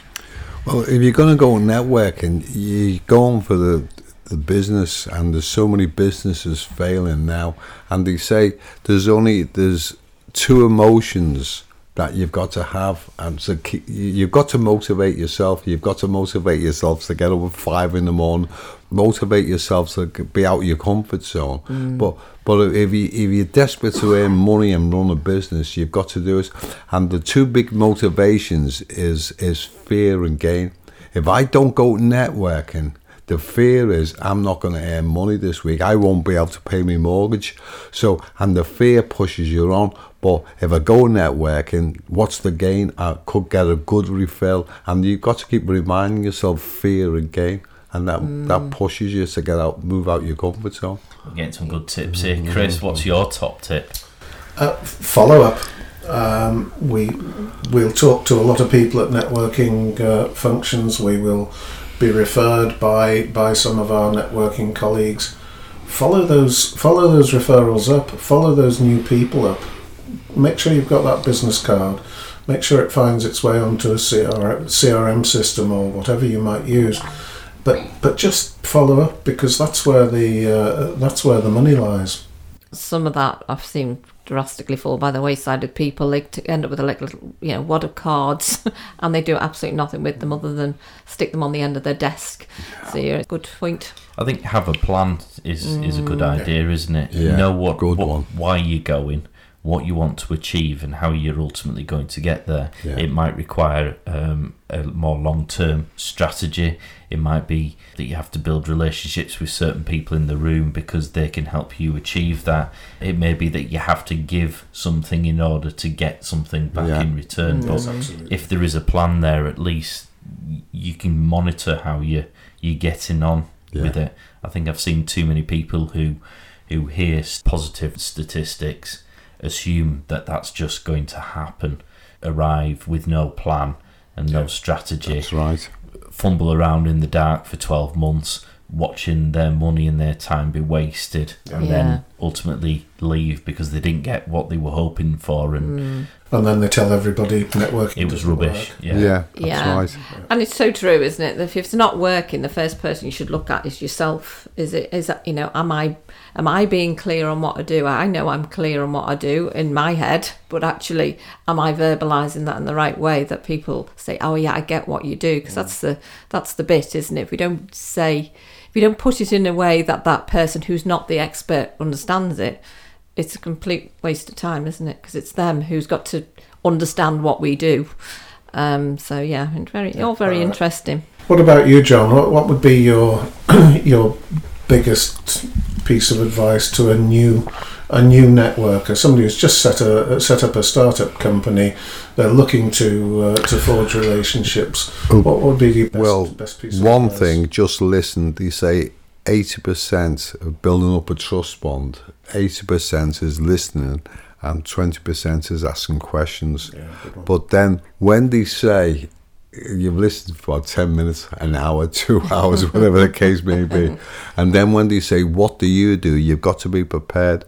Well, if you're going to go on networking, you go on for the the business, and there's so many businesses failing now, and they say there's only there's two emotions that you've got to have, and so keep, you've got to motivate yourself. You've got to motivate yourself to get up at five in the morning, motivate yourself to be out of your comfort zone. Mm. But but if you if you're desperate to earn money and run a business, you've got to do it. And the two big motivations is is fear and gain. If I don't go networking, the fear is I'm not going to earn money this week. I won't be able to pay my mortgage. So, and the fear pushes you on. But if I go networking, what's the gain? I could get a good refill. And you've got to keep reminding yourself fear and gain. And that, that pushes you to get out, move out your comfort zone. We're getting some good tips here. Chris, what's your top tip? Uh, follow up. Um, we we'll talk to a lot of people at networking uh, functions. We will be referred by by some of our networking colleagues. Follow those follow those referrals up. Follow those new people up. Make sure you've got that business card. Make sure it finds its way onto a CR, CRM system or whatever you might use. But but just follow up because that's where the uh, that's where the money lies. some of that I've seen drastically fall by the wayside with people. They end up with a like little, you know, wad of cards, and they do absolutely nothing with them other than stick them on the end of their desk. So yeah, it's a good point. I think have a plan is is a good idea, isn't it? Yeah, know what, good what one. why you're going, what you want to achieve and how you're ultimately going to get there. Yeah. It might require um, a more long term strategy. It might be that you have to build relationships with certain people in the room because they can help you achieve that. It may be that you have to give something in order to get something back Yeah. in return. Yes, But absolutely. if there is a plan there, at least you can monitor how you you're getting on Yeah. with it. I think I've seen too many people who who hear positive statistics assume that that's just going to happen, arrive with no plan and no Yeah. strategy, That's right. fumble around in the dark for 12 months, watching their money and their time be wasted, and Yeah. then ultimately leave because they didn't get what they were hoping for and mm. And then they tell everybody networking it was rubbish. work. Yeah. Yeah, that's Yeah. right. And it's so true, isn't it? That if it's not working, the first person you should look at is yourself. Is it? Is that you know? Am I? Am I being clear on what I do? I know I'm clear on what I do in my head, but actually, am I verbalizing that in the right way? That people say, "Oh yeah, I get what you do," because that's the that's the bit, isn't it? If we don't say, if we don't put it in a way that that person who's not the expert understands it, it's a complete waste of time, isn't it? Because it's them who's got to understand what we do. Um, so yeah, very all very Uh, interesting. What about you, John? What, what would be your your biggest piece of advice to a new a new networker, somebody who's just set a set up a startup company, they're looking to uh, to forge relationships. What would be your best, well, best piece of one advice? thing, just listen. They say 80% of building up a trust bond, 80% is listening, and 20% is asking questions. Yeah. But then when they say you've listened for about 10 minutes, an hour, two hours, whatever the case may be, and then when they say, What do you do? you've got to be prepared.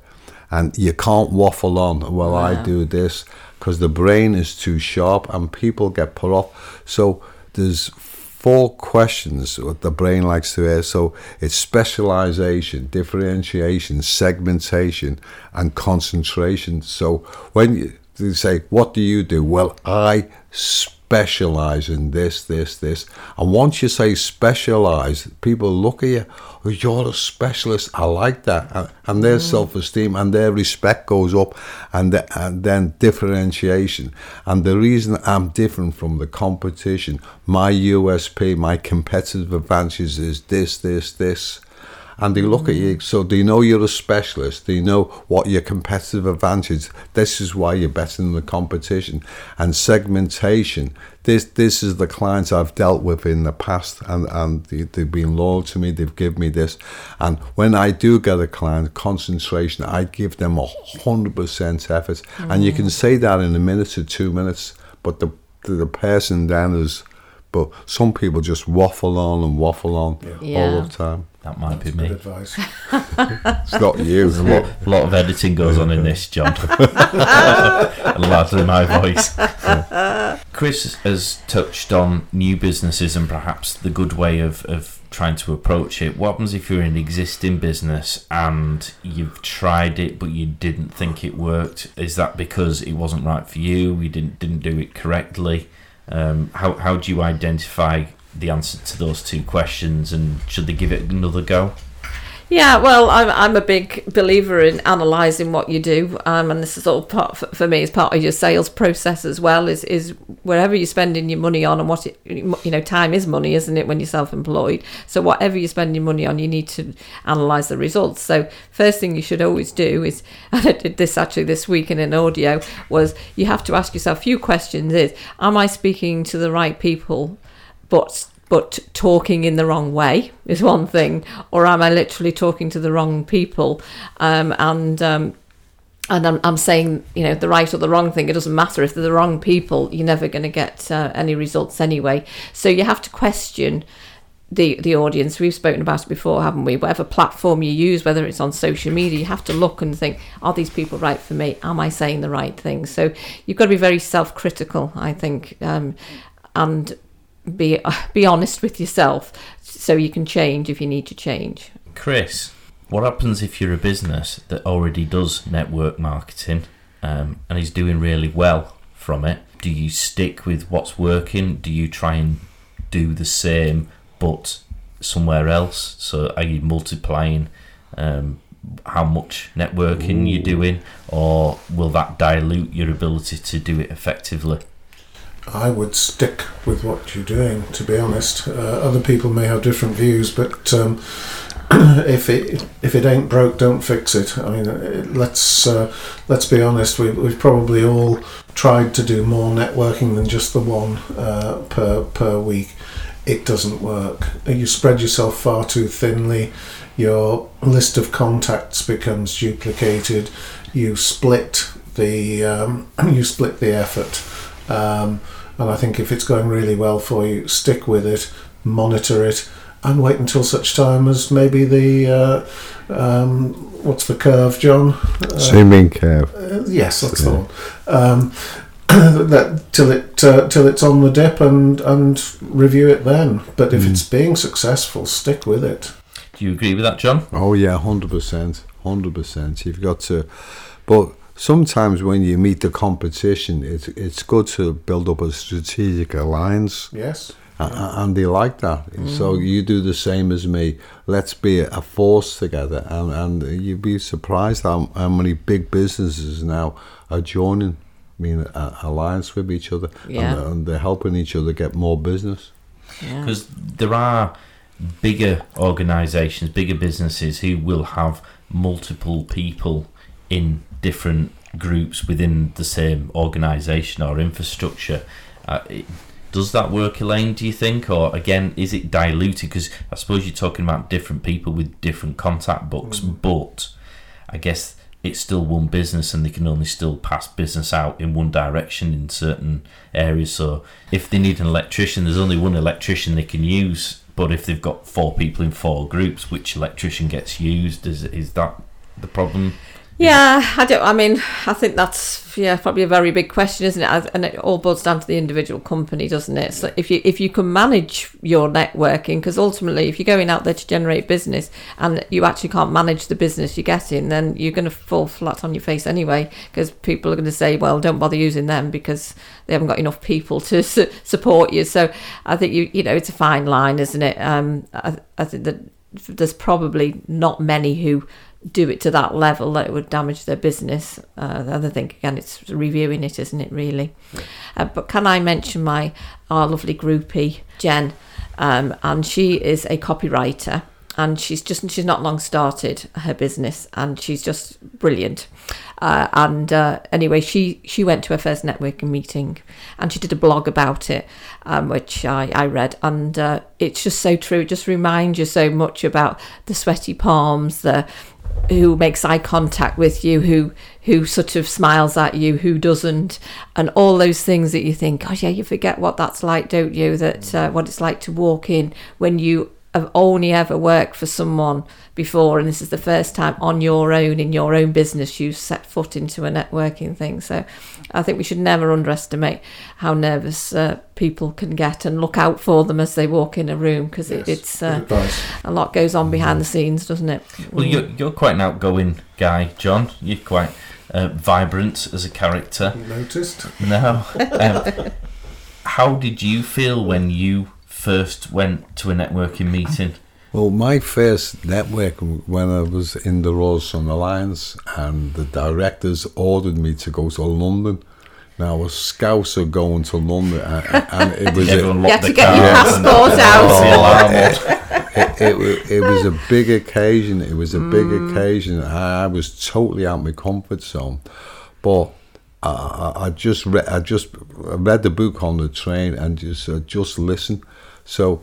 And you can't waffle on, well, I do this, because the brain is too sharp and people get put off. So there's four questions what the brain likes to hear. So it's specialization, differentiation, segmentation, and concentration. So when you, they say, What do you do? Well, I specialize in this, this, this. And once you say specialize, people look at you, oh, you're a specialist. I like that. And, their mm. self esteem and their respect goes up, and, the, and then differentiation. And the reason I'm different from the competition, my USP, my competitive advantages is this, this, this and they look at you so they know you're a specialist they know what your competitive advantage this is why you're better than the competition. And segmentation this this is the clients I've dealt with in the past and and they, they've been loyal to me they've given me this. And when I do get a client concentration I give them a hundred percent effort. And you mm. can say that in a minute or two minutes but the the, the person then is but some people just waffle on and waffle on Yeah. all the time That might be Good me. advice. it's not you. There's a lot, a lot of editing goes on in this, John. Largely my voice. Chris has touched on new businesses and perhaps the good way of, of trying to approach it. What happens if you're in an existing business and you've tried it but you didn't think it worked? Is that because it wasn't right for you? You didn't didn't do it correctly? Um, how how do you identify the answer to those two questions and should they give it another go? Yeah, well, I'm, I'm a big believer in analysing what you do, um, and this is all part for, for me. It's part of your sales process as well. Is is wherever you're spending your money on, and what it, you know, time is money, isn't it? When you're self-employed, so whatever you're spending money on, you need to analyse the results. So first thing you should always do is, and I did this actually this week in an audio, was you have to ask yourself a few questions: Is am I speaking to the right people? but but talking in the wrong way is one thing, or am I literally talking to the wrong people? Um, and um, and I'm, I'm saying you know the right or the wrong thing. It doesn't matter if they're the wrong people. You're never going to get uh, any results anyway. So you have to question the the audience. We've spoken about it before, haven't we? Whatever platform you use, whether it's on social media, you have to look and think: Are these people right for me? Am I saying the right thing? So you've got to be very self-critical, I think, um, and be be honest with yourself, so you can change if you need to change. Chris, what happens if you're a business that already does network marketing um, and is doing really well from it? Do you stick with what's working? Do you try and do the same but somewhere else? So are you multiplying um, how much networking you're doing, or will that dilute your ability to do it effectively? I would stick with what you're doing. To be honest, uh, other people may have different views, but um, if it if it ain't broke, don't fix it. I mean, uh, let's uh, let's be honest. We, we've probably all tried to do more networking than just the one uh, per per week. It doesn't work. You spread yourself far too thinly. Your list of contacts becomes duplicated. You split the um, you split the effort. Um, and I think if it's going really well for you, stick with it, monitor it, and wait until such time as maybe the uh, um, what's the curve, John? Uh, Swimming curve. uh, yes, that's the one. Um, that till it uh, till it's on the dip and and review it then. But if it's being successful, stick with it. Do you agree with that, John? Oh yeah, hundred percent, hundred percent. You've got to, but sometimes when you meet the competition, it's it's good to build up a strategic alliance, Yes. a- a- and they like that. So mm. you do the same as me. Let's be a force together, and and you'd be surprised how how many big businesses now are joining. I mean, a, alliance with each other, Yeah. and, and they're helping each other get more business. Yeah. Because there are bigger organisations, bigger businesses who will have multiple people in different groups within the same organisation or infrastructure. Uh, it, does that work, Elaine? Do you think, or again, is it diluted? Because I suppose you're talking about different people with different contact books, but I guess it's still one business, and they can only still pass business out in one direction in certain areas. So if they need an electrician, there's only one electrician they can use. But if they've got four people in four groups, which electrician gets used? Is is that the problem? Yeah, I don't. I mean, I think that's yeah probably a very big question, isn't it? And it all boils down to the individual company, doesn't it? So if you if you can manage your networking, because ultimately, if you're going out there to generate business and you actually can't manage the business you're getting, then you're going to fall flat on your face anyway. Because people are going to say, "Well, don't bother using them because they haven't got enough people to su- support you." So I think you you know it's a fine line, isn't it? Um, I, I think that there's probably not many who do it to that level that it would damage their business. Uh, the other thing, again, it's reviewing it, isn't it, really? Uh, but can I mention my our lovely groupie, Jen? Um, and she is a copywriter. And she's just she's not long started her business, and she's just brilliant. Uh, and uh, anyway, she she went to her first networking meeting, and she did a blog about it, um, which I, I read, and uh, it's just so true. It just reminds you so much about the sweaty palms, the who makes eye contact with you, who who sort of smiles at you, who doesn't, and all those things that you think, oh yeah, you forget what that's like, don't you? That uh, what it's like to walk in when you have only ever worked for someone before, and this is the first time on your own in your own business you set foot into a networking thing. So, I think we should never underestimate how nervous uh, people can get, and look out for them as they walk in a room because it, it's uh, a lot goes on behind the scenes, doesn't it? Well, you're you're quite an outgoing guy, John. You're quite uh, vibrant as a character. You noticed? No. Um, how did you feel when you first went to a networking meeting? Well, my first network when I was in the Royal Sun Alliance, and the directors ordered me to go to London. Now, a scouser going to London, and, and it was a, Everyone You locked had to get your passport out. the alarm it, it, it was a big occasion. It was a big Mm. occasion. I, I was totally out of my comfort zone, but I, I, I just read. I just read the book on the train and just uh, just listen. So.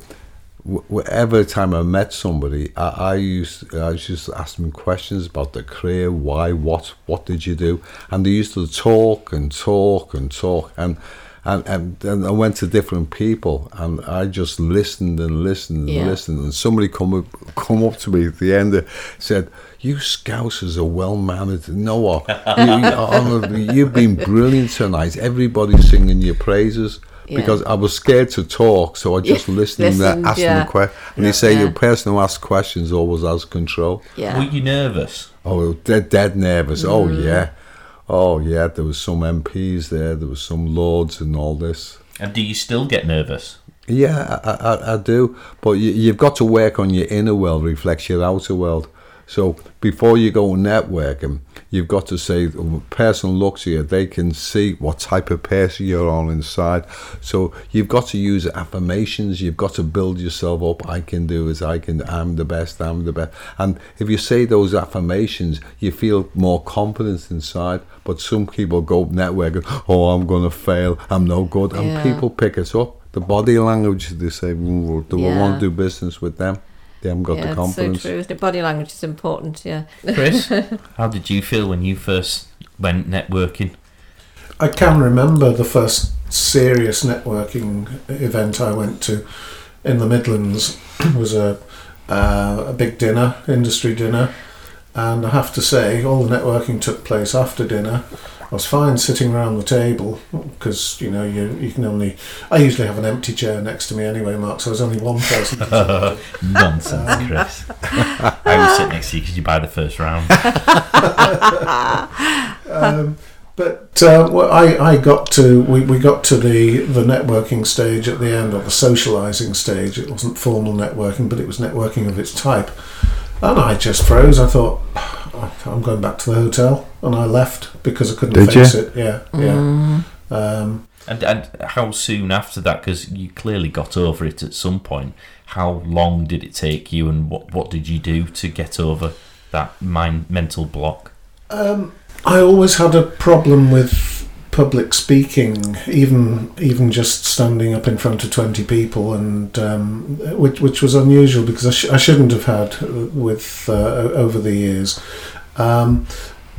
Every time I met somebody, I, I used I used to just ask them questions about their career, why, what, what did you do, and they used to talk and talk and talk, and and and, and I went to different people, and I just listened and listened and Yeah. listened, and somebody come up come up to me at the end and said, "You Scousers are well mannered. Noah, you, you, you've been brilliant tonight. Everybody's singing your praises." Yeah. Because I was scared to talk, so I just Yeah, listened and listened, asked yeah. them a question. And they say Yeah. the person who asks questions always has control. Yeah. Were you nervous? Oh, dead, dead nervous. Oh Mm. yeah, oh yeah. There was some MPs there. There was some lords and all this. And do you still get nervous? Yeah, I, I, I do. But you, you've got to work on your inner world, reflects your outer world. So before you go networking, you've got to say a person looks here, they can see what type of person you're on inside. So you've got to use affirmations. You've got to build yourself up. I can do as I can. I'm the best. I'm the best. And if you say those affirmations, you feel more confidence inside. But some people go networking. Oh, I'm going to fail. I'm no good. And people pick us up. The body language, they say, "Mm, do we want Yeah. to do business with them? They haven't got yeah, the it's so confidence. true. Isn't it? Body language is important. Yeah. Chris, how did you feel when you first went networking? I can remember the first serious networking event I went to in the Midlands it was a uh, a big dinner, industry dinner, and I have to say, all the networking took place after dinner. I was fine sitting around the table because you know you you can only. I usually have an empty chair next to me anyway, Mark. So there's only one person. Nonsense, Chris. I was sitting next to you because you buy the first round. um, but uh, well, I, I got to we, we got to the, the networking stage at the end or the socializing stage. It wasn't formal networking, but it was networking of its type. And I just froze. I thought I'm going back to the hotel, and I left because I couldn't Did face you? it. Yeah, yeah. Um, And, and how soon after that? Because you clearly got over it at some point. How long did it take you, and what what did you do to get over that mind mental block? Um, I always had a problem with public speaking, even even just standing up in front of twenty people, and um, which which was unusual because I, sh- I shouldn't have had with uh, over the years. Um,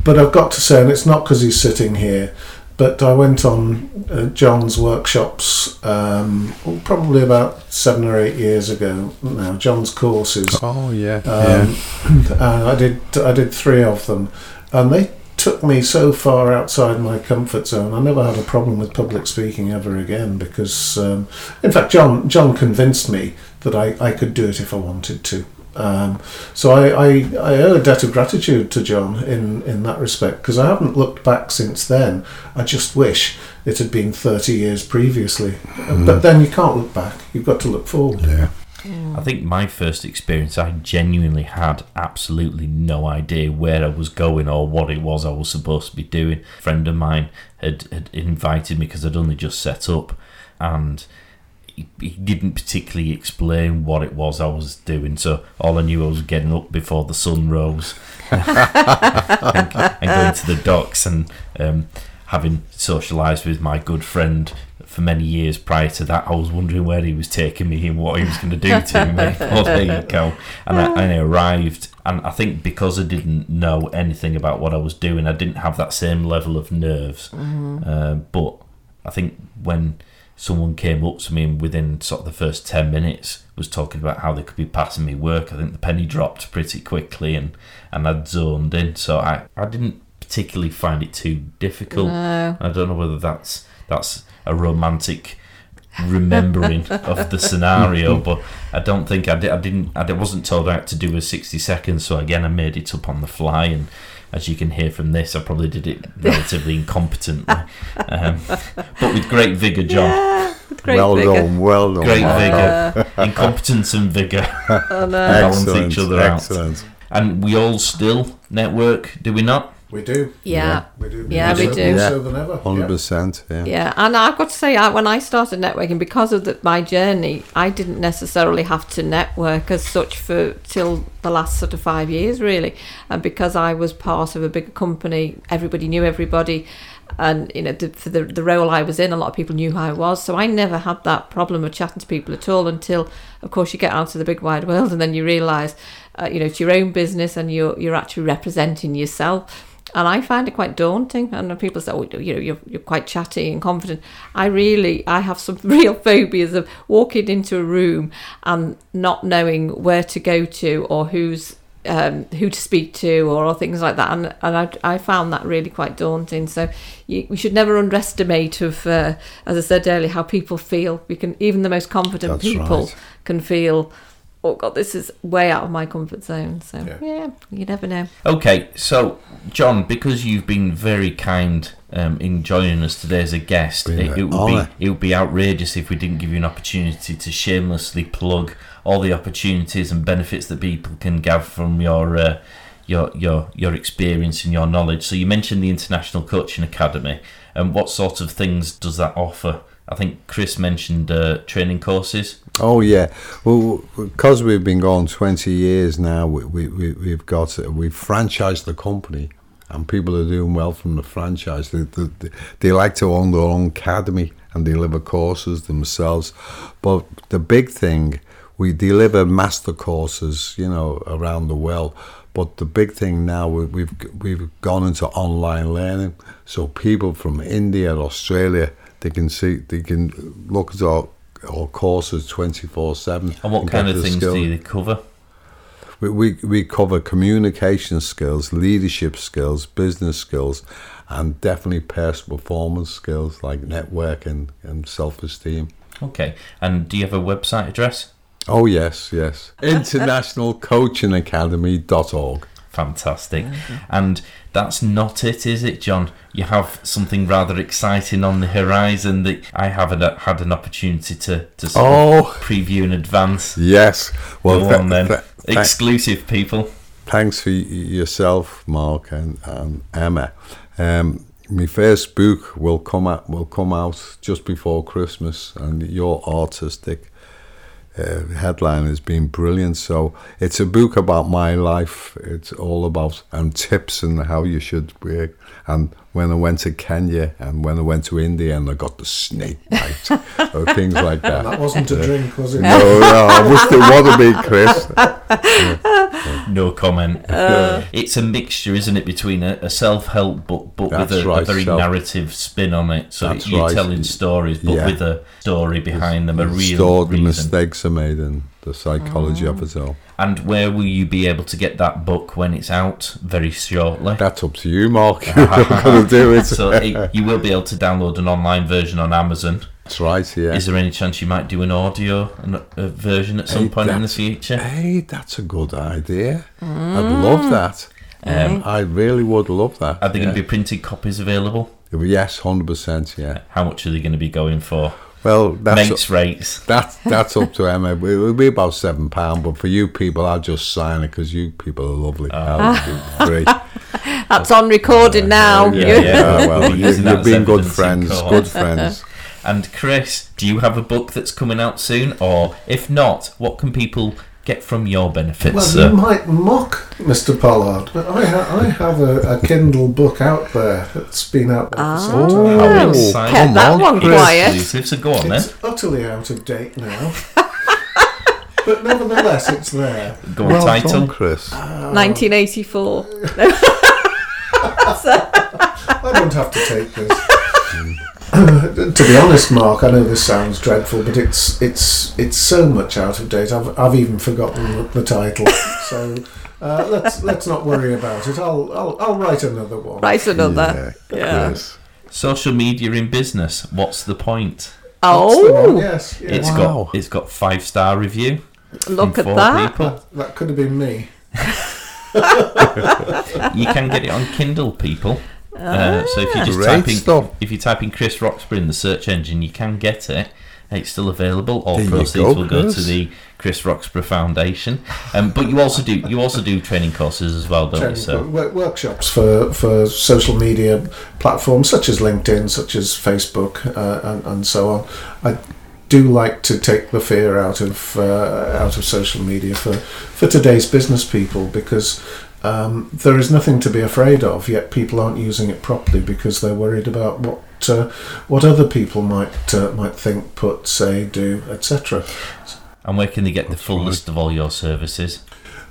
but I've got to say, and it's not because he's sitting here, but I went on uh, John's workshops um, probably about seven or eight years ago now. John's courses. Oh yeah, Um, and I did I did three of them, and they took me so far outside my comfort zone. I never had a problem with public speaking ever again because, um, in fact, John John convinced me that I, I could do it if I wanted to. Um, so I, I, I owe a debt of gratitude to John in, in that respect because I haven't looked back since then. I just wish it had been 30 years previously. But then you can't look back, you've got to look forward. yeah. I think my first experience, I genuinely had absolutely no idea where I was going or what it was I was supposed to be doing. A friend of mine had, had invited me because I'd only just set up, and he, he didn't particularly explain what it was I was doing. So all I knew I was getting up before the sun rose and, and going to the docks and um, having socialised with my good friend for many years prior to that, I was wondering where he was taking me and what he was going to do to me. Well, there you go. And I, and I arrived, and I think because I didn't know anything about what I was doing, I didn't have that same level of nerves. Uh, but I think when someone came up to me and within sort of the first 10 minutes was talking about how they could be passing me work, I think the penny dropped pretty quickly and, and I'd zoned in. So I, I didn't particularly find it too difficult. No. I don't know whether that's that's a romantic remembering of the scenario, but I don't think I did. I didn't. I wasn't told I had to do a sixty seconds. So again, I made it up on the fly, and as you can hear from this, I probably did it relatively incompetently, um, but with great vigor, John. Yeah, great well vigour. done, well done. Great Mark. vigor, incompetence, and vigor, Oh, no. balance each other out. and we all still network, do we not? We do. Yeah. We do. Yeah, we More do. so than ever. 100%. Yeah. Yeah, and I've got to say, I, when I started networking, because of the, my journey, I didn't necessarily have to network as such for till the last sort of five years, really. And because I was part of a bigger company, everybody knew everybody, and you know, the, for the the role I was in, a lot of people knew who I was. So I never had that problem of chatting to people at all until, of course, you get out to the big wide world, and then you realise, uh, you know, it's your own business, and you're you're actually representing yourself and I find it quite daunting. And people say, "Oh, you know, you're you're quite chatty and confident," I really, I have some real phobias of walking into a room and not knowing where to go to or who's um, who to speak to or, or things like that. And and I, I found that really quite daunting. So you, we should never underestimate of, uh, as I said earlier, how people feel. We can even the most confident That's people right. can feel oh god, this is way out of my comfort zone. So Yeah. yeah, you never know. Okay, so John, because you've been very kind um, in joining us today as a guest, it, it would honour. be it would be outrageous if we didn't give you an opportunity to shamelessly plug all the opportunities and benefits that people can gather from your uh, your your your experience and your knowledge. So you mentioned the International Coaching Academy, and what sort of things does that offer? I think Chris mentioned uh, training courses. Oh yeah, well, because we've been going twenty years now, we, we, we we've got we've franchised the company, and people are doing well from the franchise. They, they, they like to own their own academy and deliver courses themselves, but the big thing we deliver master courses, you know, around the world. But the big thing now we- we've we've gone into online learning, so people from India, Australia, they can see they can look at our our courses twenty four seven. And what kind of things do they cover? We, we we cover communication skills, leadership skills, business skills, and definitely personal performance skills like networking and self esteem. Okay, and do you have a website address? Oh yes, yes. Internationalcoachingacademy.org. Fantastic. And that's not it, is it, John? You have something rather exciting on the horizon that I haven't had an opportunity to, to sort of Oh preview in advance. yes. Well, Go th- on then. th- th- Exclusive, people. thanks for yourself, Mark and, and Emma. Um, my first book will come out will come out just before Christmas, and your artistic uh, headline has been brilliant. So it's a book about my life. It's all about and tips and how you should work. And when I went to Kenya and when I went to India and I got the snake bite or things like that. That wasn't a drink, was it? No, no, I wish it would have been, Chris. No comment. Uh. it's a mixture, isn't it, between a, a self-help book, but with a, right, a very self- narrative spin on it. So That's you're right. telling stories, but Yeah. with a story behind them, a real Store the mistakes are made and the psychology of it all. And where will you be able to get that book when it's out? Very shortly. That's up to you, Mark. You're going to do it. so it, you will be able to download an online version on Amazon. That's right, yeah. Is there any chance you might do an audio an, a version at some Hey, point in the future? Hey, that's a good idea. I'd love that. Um, I really would love that. are there yeah. going to be printed copies available? Yes, hundred percent. Yeah. How much are they going to be going for? Well, that's Mates rates. that's that's up to Emma. It would be about seven pound, but for you people, I'll just sign it because you people are lovely. I'll do free. That's on recording now. yeah, You- yeah. Ah, well, We'll you, be using you've been good friends. Good friends. And Chris, do you have a book that's coming out soon? Or if not, what can people get from your benefits? Well, sir? you might mock Mr. Pollard, but I, ha- I have a, a Kindle book out there that's been out there for some oh, time. How Oh, exciting. kept that on, one Chris. quiet. So go on then. It's utterly out of date now. but nevertheless, it's there. Go on, Well title. done, Chris. Um, 1984. I don't have to take this. Hmm. to be honest, Mark, I know this sounds dreadful, but it's it's it's so much out of date. I've I've even forgotten the, the title. So uh, let's let's not worry about it. I'll I'll, I'll write another one. Write another. Yeah, Yeah. Chris. Social media in business. What's the point? Oh, the one, yes, yeah. It's Wow. got it's got five star review. look from at four that. People. that, that could have been me. You can get it on Kindle, people. Uh, so if you just Great type in stuff. if you type in Chris Roxburgh in the search engine, you can get it. It's still available. All There you proceeds go, will go to Chris. the Chris Roxburgh Foundation. Um, but you also do you also do training courses as well, don't you? Training So wo- workshops for, for social media platforms such as LinkedIn, such as Facebook, uh, and, and so on. I do like to take the fear out of uh, out of social media for, for today's business people because um, there is nothing to be afraid of. Yet people aren't using it properly because they're worried about what uh, what other people might uh, might think, put, say, do, etc. and where can they get the full list of all your services?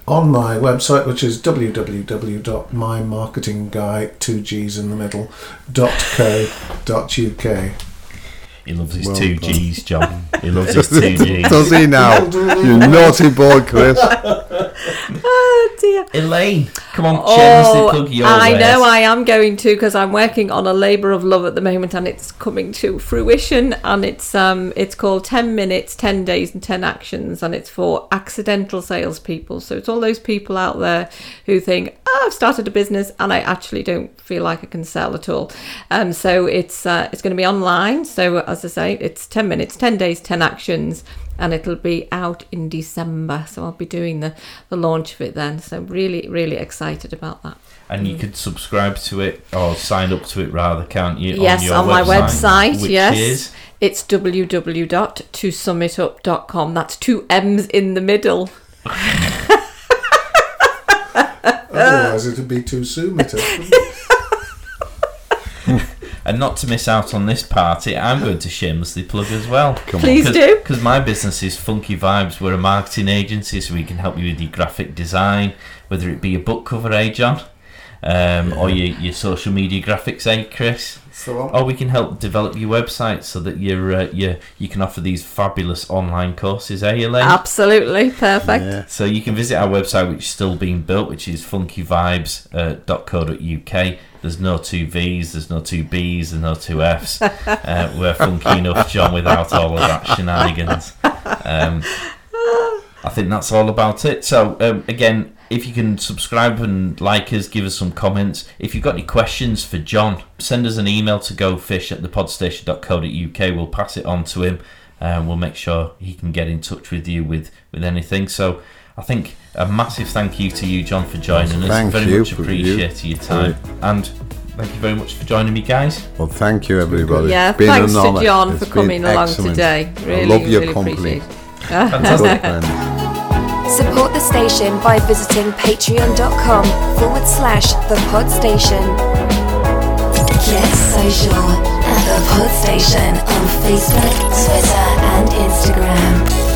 on my website, which is www.mymarketingguy, two G's in the middle, He loves his Well two done. G's, John. He loves his two G's. Does he now? Well, do you naughty boy, Chris. Oh dear. Elaine, Come on, Oh, shamelessly plug your I wares. know I am going to because I'm working on a labour of love at the moment, and it's coming to fruition. And it's um, it's called Ten Minutes, Ten Days, and Ten Actions, and it's for accidental salespeople. So it's all those people out there who think, oh, I've started a business and I actually don't feel like I can sell at all. Um, so it's uh, it's going to be online. So as I say, it's ten minutes, ten days, ten actions and it'll be out in December. So I'll be doing the, the launch of it then. So really, really excited about that. And you mm. could subscribe to it or sign up to it rather, can't you? yes, your on, my website. which yes, is it's www.2summitup.com. That's two M's in the middle. Otherwise, it'd be too soon. And not to miss out on this party, I'm going to shamelessly plug as well. Come Please on. do. Because my business is Funky Vibes. We're a marketing agency, so we can help you with your graphic design, whether it be your book cover, eh, John? Um, Or your, your social media graphics, eh, Chris? So Or we can help develop your website so that you're, uh, you you can offer these fabulous online courses, eh, Elaine? Absolutely perfect. Yeah. So you can visit our website, which is still being built, which is funkyvibes.co.uk. There's no two V's, there's no two B's, there's no two F's. uh, we're funky enough, John, without all of that shenanigans. Um, I think that's all about it. So um, again, if you can subscribe and like us, give us some comments. If you've got any questions for John, send us an email to gofish at thepodstation.co.uk. We'll pass it on to him and we'll make sure he can get in touch with you with, with anything. So I think a massive thank you to you, John, for joining us. Thank very you much for appreciated your time. And thank you very much for joining me, guys. Well, thank you, everybody. Yeah, been thanks to. John It's for coming along excellent. today. Really, I love your really company. appreciate it. Support the station by visiting patreon.com forward slash the pod station. Get social at the pod station on Facebook, Twitter, and Instagram.